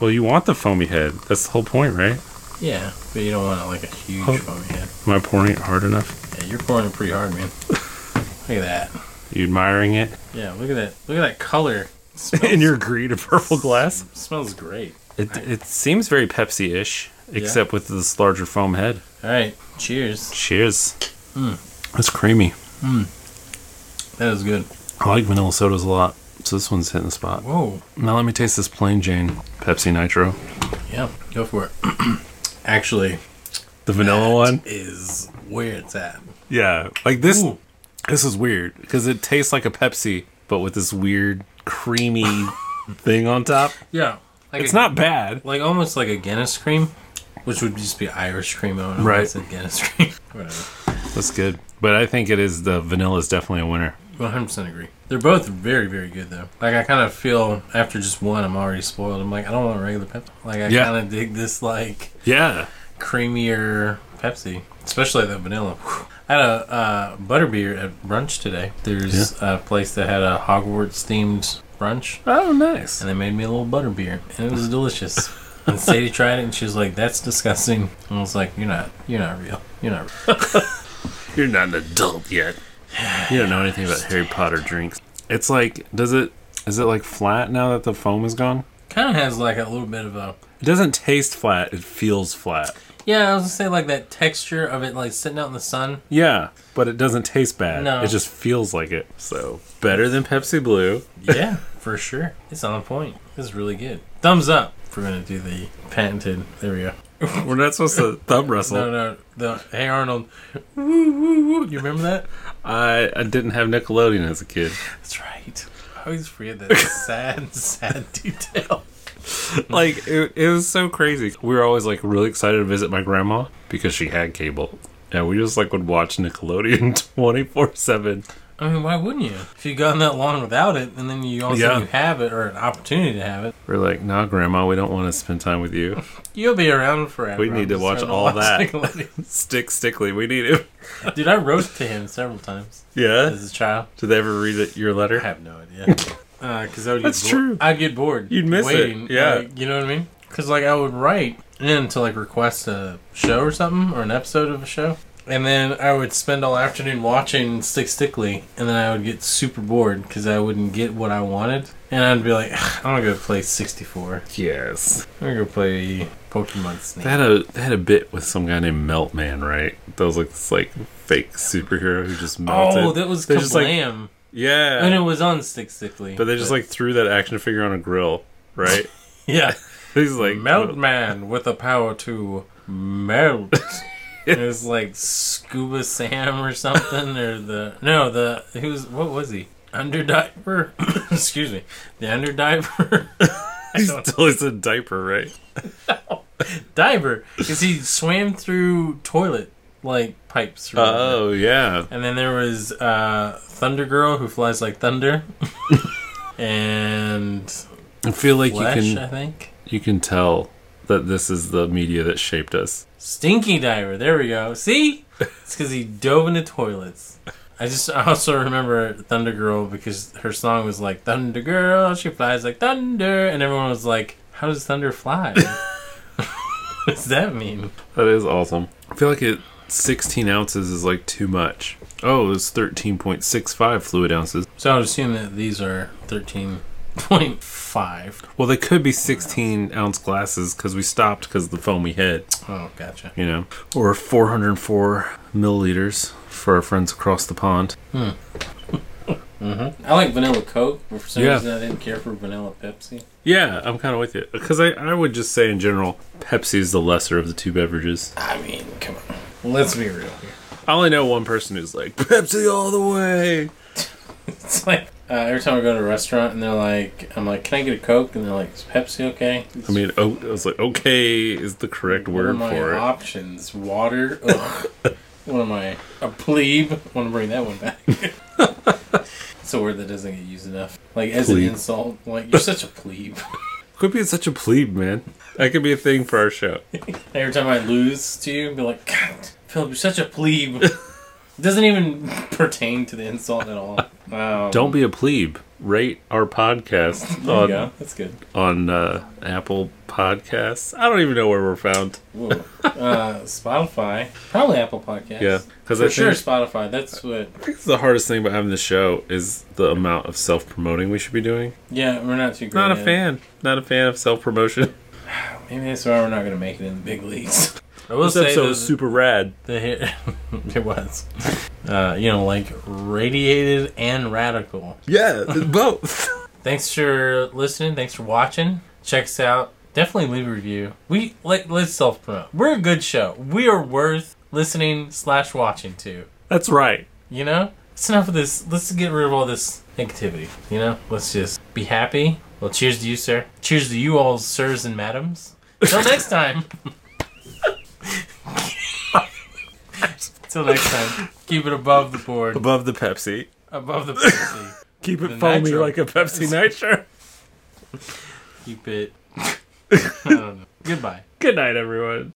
Well, you want the foamy head. That's the whole point, right? Yeah, but you don't want it like a huge Oh. foamy head. Am I pouring it hard enough? Yeah, you're pouring it pretty hard, man. look at that. you admiring it? Yeah, look at that. Look at that color. Smells, In your green and purple glass? smells great. It, it seems very Pepsi ish, except with this larger foam head. All right, cheers. Cheers. Mm. That's creamy. That is good. I like vanilla sodas a lot, so this one's hitting the spot. Whoa. Now let me taste this plain Jane Pepsi Nitro. Yeah, go for it. Actually, The vanilla one? is where it's at. Yeah. Like this Ooh. this is weird because it tastes like a Pepsi but with this weird creamy thing on top. Yeah, like It's a- not bad. like almost like a Guinness cream, which would just be Irish cream. I Right. why I said Guinness cream. Whatever. That's good. But I think it is the vanilla is definitely a winner. 100% agree. They're both very, very good though. Like I kind of feel after just one, I'm already spoiled. I'm like, I don't want a regular Pepsi. Like I Yeah. kind of dig this like Yeah. creamier Pepsi, especially the vanilla. Whew. I had a uh, butterbeer at brunch today. There's a place that had a Hogwarts themed brunch, Oh, nice. and they made me a little butterbeer, and it was delicious. And Sadie tried it, and she was like, "That's disgusting." And I was like, "You're not, you're not real. You're not." real. You're not an adult yet. You don't know anything about Harry Potter drinks. It's like, does it, is it like flat now that the foam is gone? kind of has like a little bit of a It doesn't taste flat, it feels flat. Yeah. I was gonna say like that texture of it, like sitting out in the sun. Yeah, but it doesn't taste bad. No. It just feels like it. So, better than Pepsi Blue. Yeah, for sure. It's on point. It's really good. Thumbs up. If we're gonna do the patented. There we go. We're not supposed to thumb wrestle. No, no, the Hey Arnold. Woo, woo, woo. You remember that? I, I didn't have Nickelodeon as a kid. That's right. I always forget that sad, sad detail. like it, it was so crazy. We were always like really excited to visit my grandma because she had cable, and we just like would watch Nickelodeon twenty four seven. I mean, why wouldn't you? If you've gone that long without it, and then you also Yeah. you have it or an opportunity to have it, We're like, nah, grandma, we don't want to spend time with you. you'll be around forever. We need to watch to all watch that. Stick Stickly, we need it. Dude, I wrote to him several times Yeah. as a child. Did they ever read it, your letter? I have no idea. Uh, because I would That's get bored. true. I'd get bored. You'd miss it, waiting, yeah. like, you know what I mean? Because like I would write in to like request a show or something or an episode of a show, and then I would spend all afternoon watching Stick Stickly, and then I would get super bored because I wouldn't get what I wanted, and I'd be like, I'm gonna go play 64. Yes. I'm gonna go play Pokemon Snap. They had a they had a bit with some guy named Meltman, right? That was like this like fake superhero who just melted. oh, that was They're just like- Kablam, yeah. and it was on Stick Stickly. But they just like threw that action figure on a grill, right? yeah, He's like Melt man with the power to melt. it was like Scuba Sam or something, or the no, the who's what was he? Underdiver. Excuse me, the underdiver. I He's still is a diaper, right? diver because he swam through toilet like pipes. whatever. Oh yeah. And then there was uh, Thunder Girl who flies like thunder, and I feel like Flesh, you I can think. you can tell that this is the media that shaped us. Stinky Diver. There we go. See, it's because he dove into toilets. I just I also remember Thunder Girl because her song was like Thunder Girl, she flies like thunder, and everyone was like, "How does thunder fly? what does that mean?" That is awesome. I feel like it 16 ounces is like too much. Oh, it's 13.65 fluid ounces. So I would assume that these are thirteen point five. Well, they could be 16 ounce glasses because we stopped because of the foam we hit, Oh, gotcha. you know. Or 404 milliliters for our friends across the pond. Mm-hmm. I like vanilla Coke, but for some Yeah. reason I didn't care for vanilla Pepsi. Yeah, I'm kind of with you. Because I, I would just say in general, Pepsi is the lesser of the two beverages. I mean, come on. Let's be real here. I only know one person who's like, Pepsi all the way. It's like uh, every time I go to a restaurant and they're like, I'm like, can I get a Coke? And they're like, is Pepsi okay? I mean, oh, I was like, okay is the correct what are word my for it. options? Water? Ugh. what am I? A plebe? want to bring that one back. it's a word that doesn't get used enough. Like, as Plebe. an insult. Like, you're such a plebe. Quit being such a plebe, man. That could be a thing for our show. Every time I lose to you, be like, God, Philip, you're such a plebe. doesn't even pertain to the insult at all. Um, Don't be a plebe. Rate our podcast There you on go. That's good. on uh, Apple Podcasts. I don't even know where we're found. Whoa. Uh, Spotify, probably Apple Podcasts. Yeah, because for I sure think, Spotify. That's what. I think the hardest thing about having the show is the amount of self promoting we should be doing. Yeah, we're not too great. Not a at it. fan. Not a fan of self promotion. Maybe that's why we're not going to make it in the big leagues. I will This say episode was super rad. the it was. Uh, you know, like radiated and radical. Yeah, both. Thanks for listening. Thanks for watching. Check us out. Definitely leave a review. We let let's self promote. We're a good show. We are worth listening slash watching to. That's right. You know, it's enough of this. Let's get rid of all this negativity. You know, let's just be happy. Well, cheers to you, sir. Cheers to you all, sirs and madams. Till next time. Till next time. Keep it above the board. Above the Pepsi. Above the Pepsi. Keep it The foamy nitro. like a Pepsi Nitro. Keep it. I don't know. Goodbye. Good night, everyone.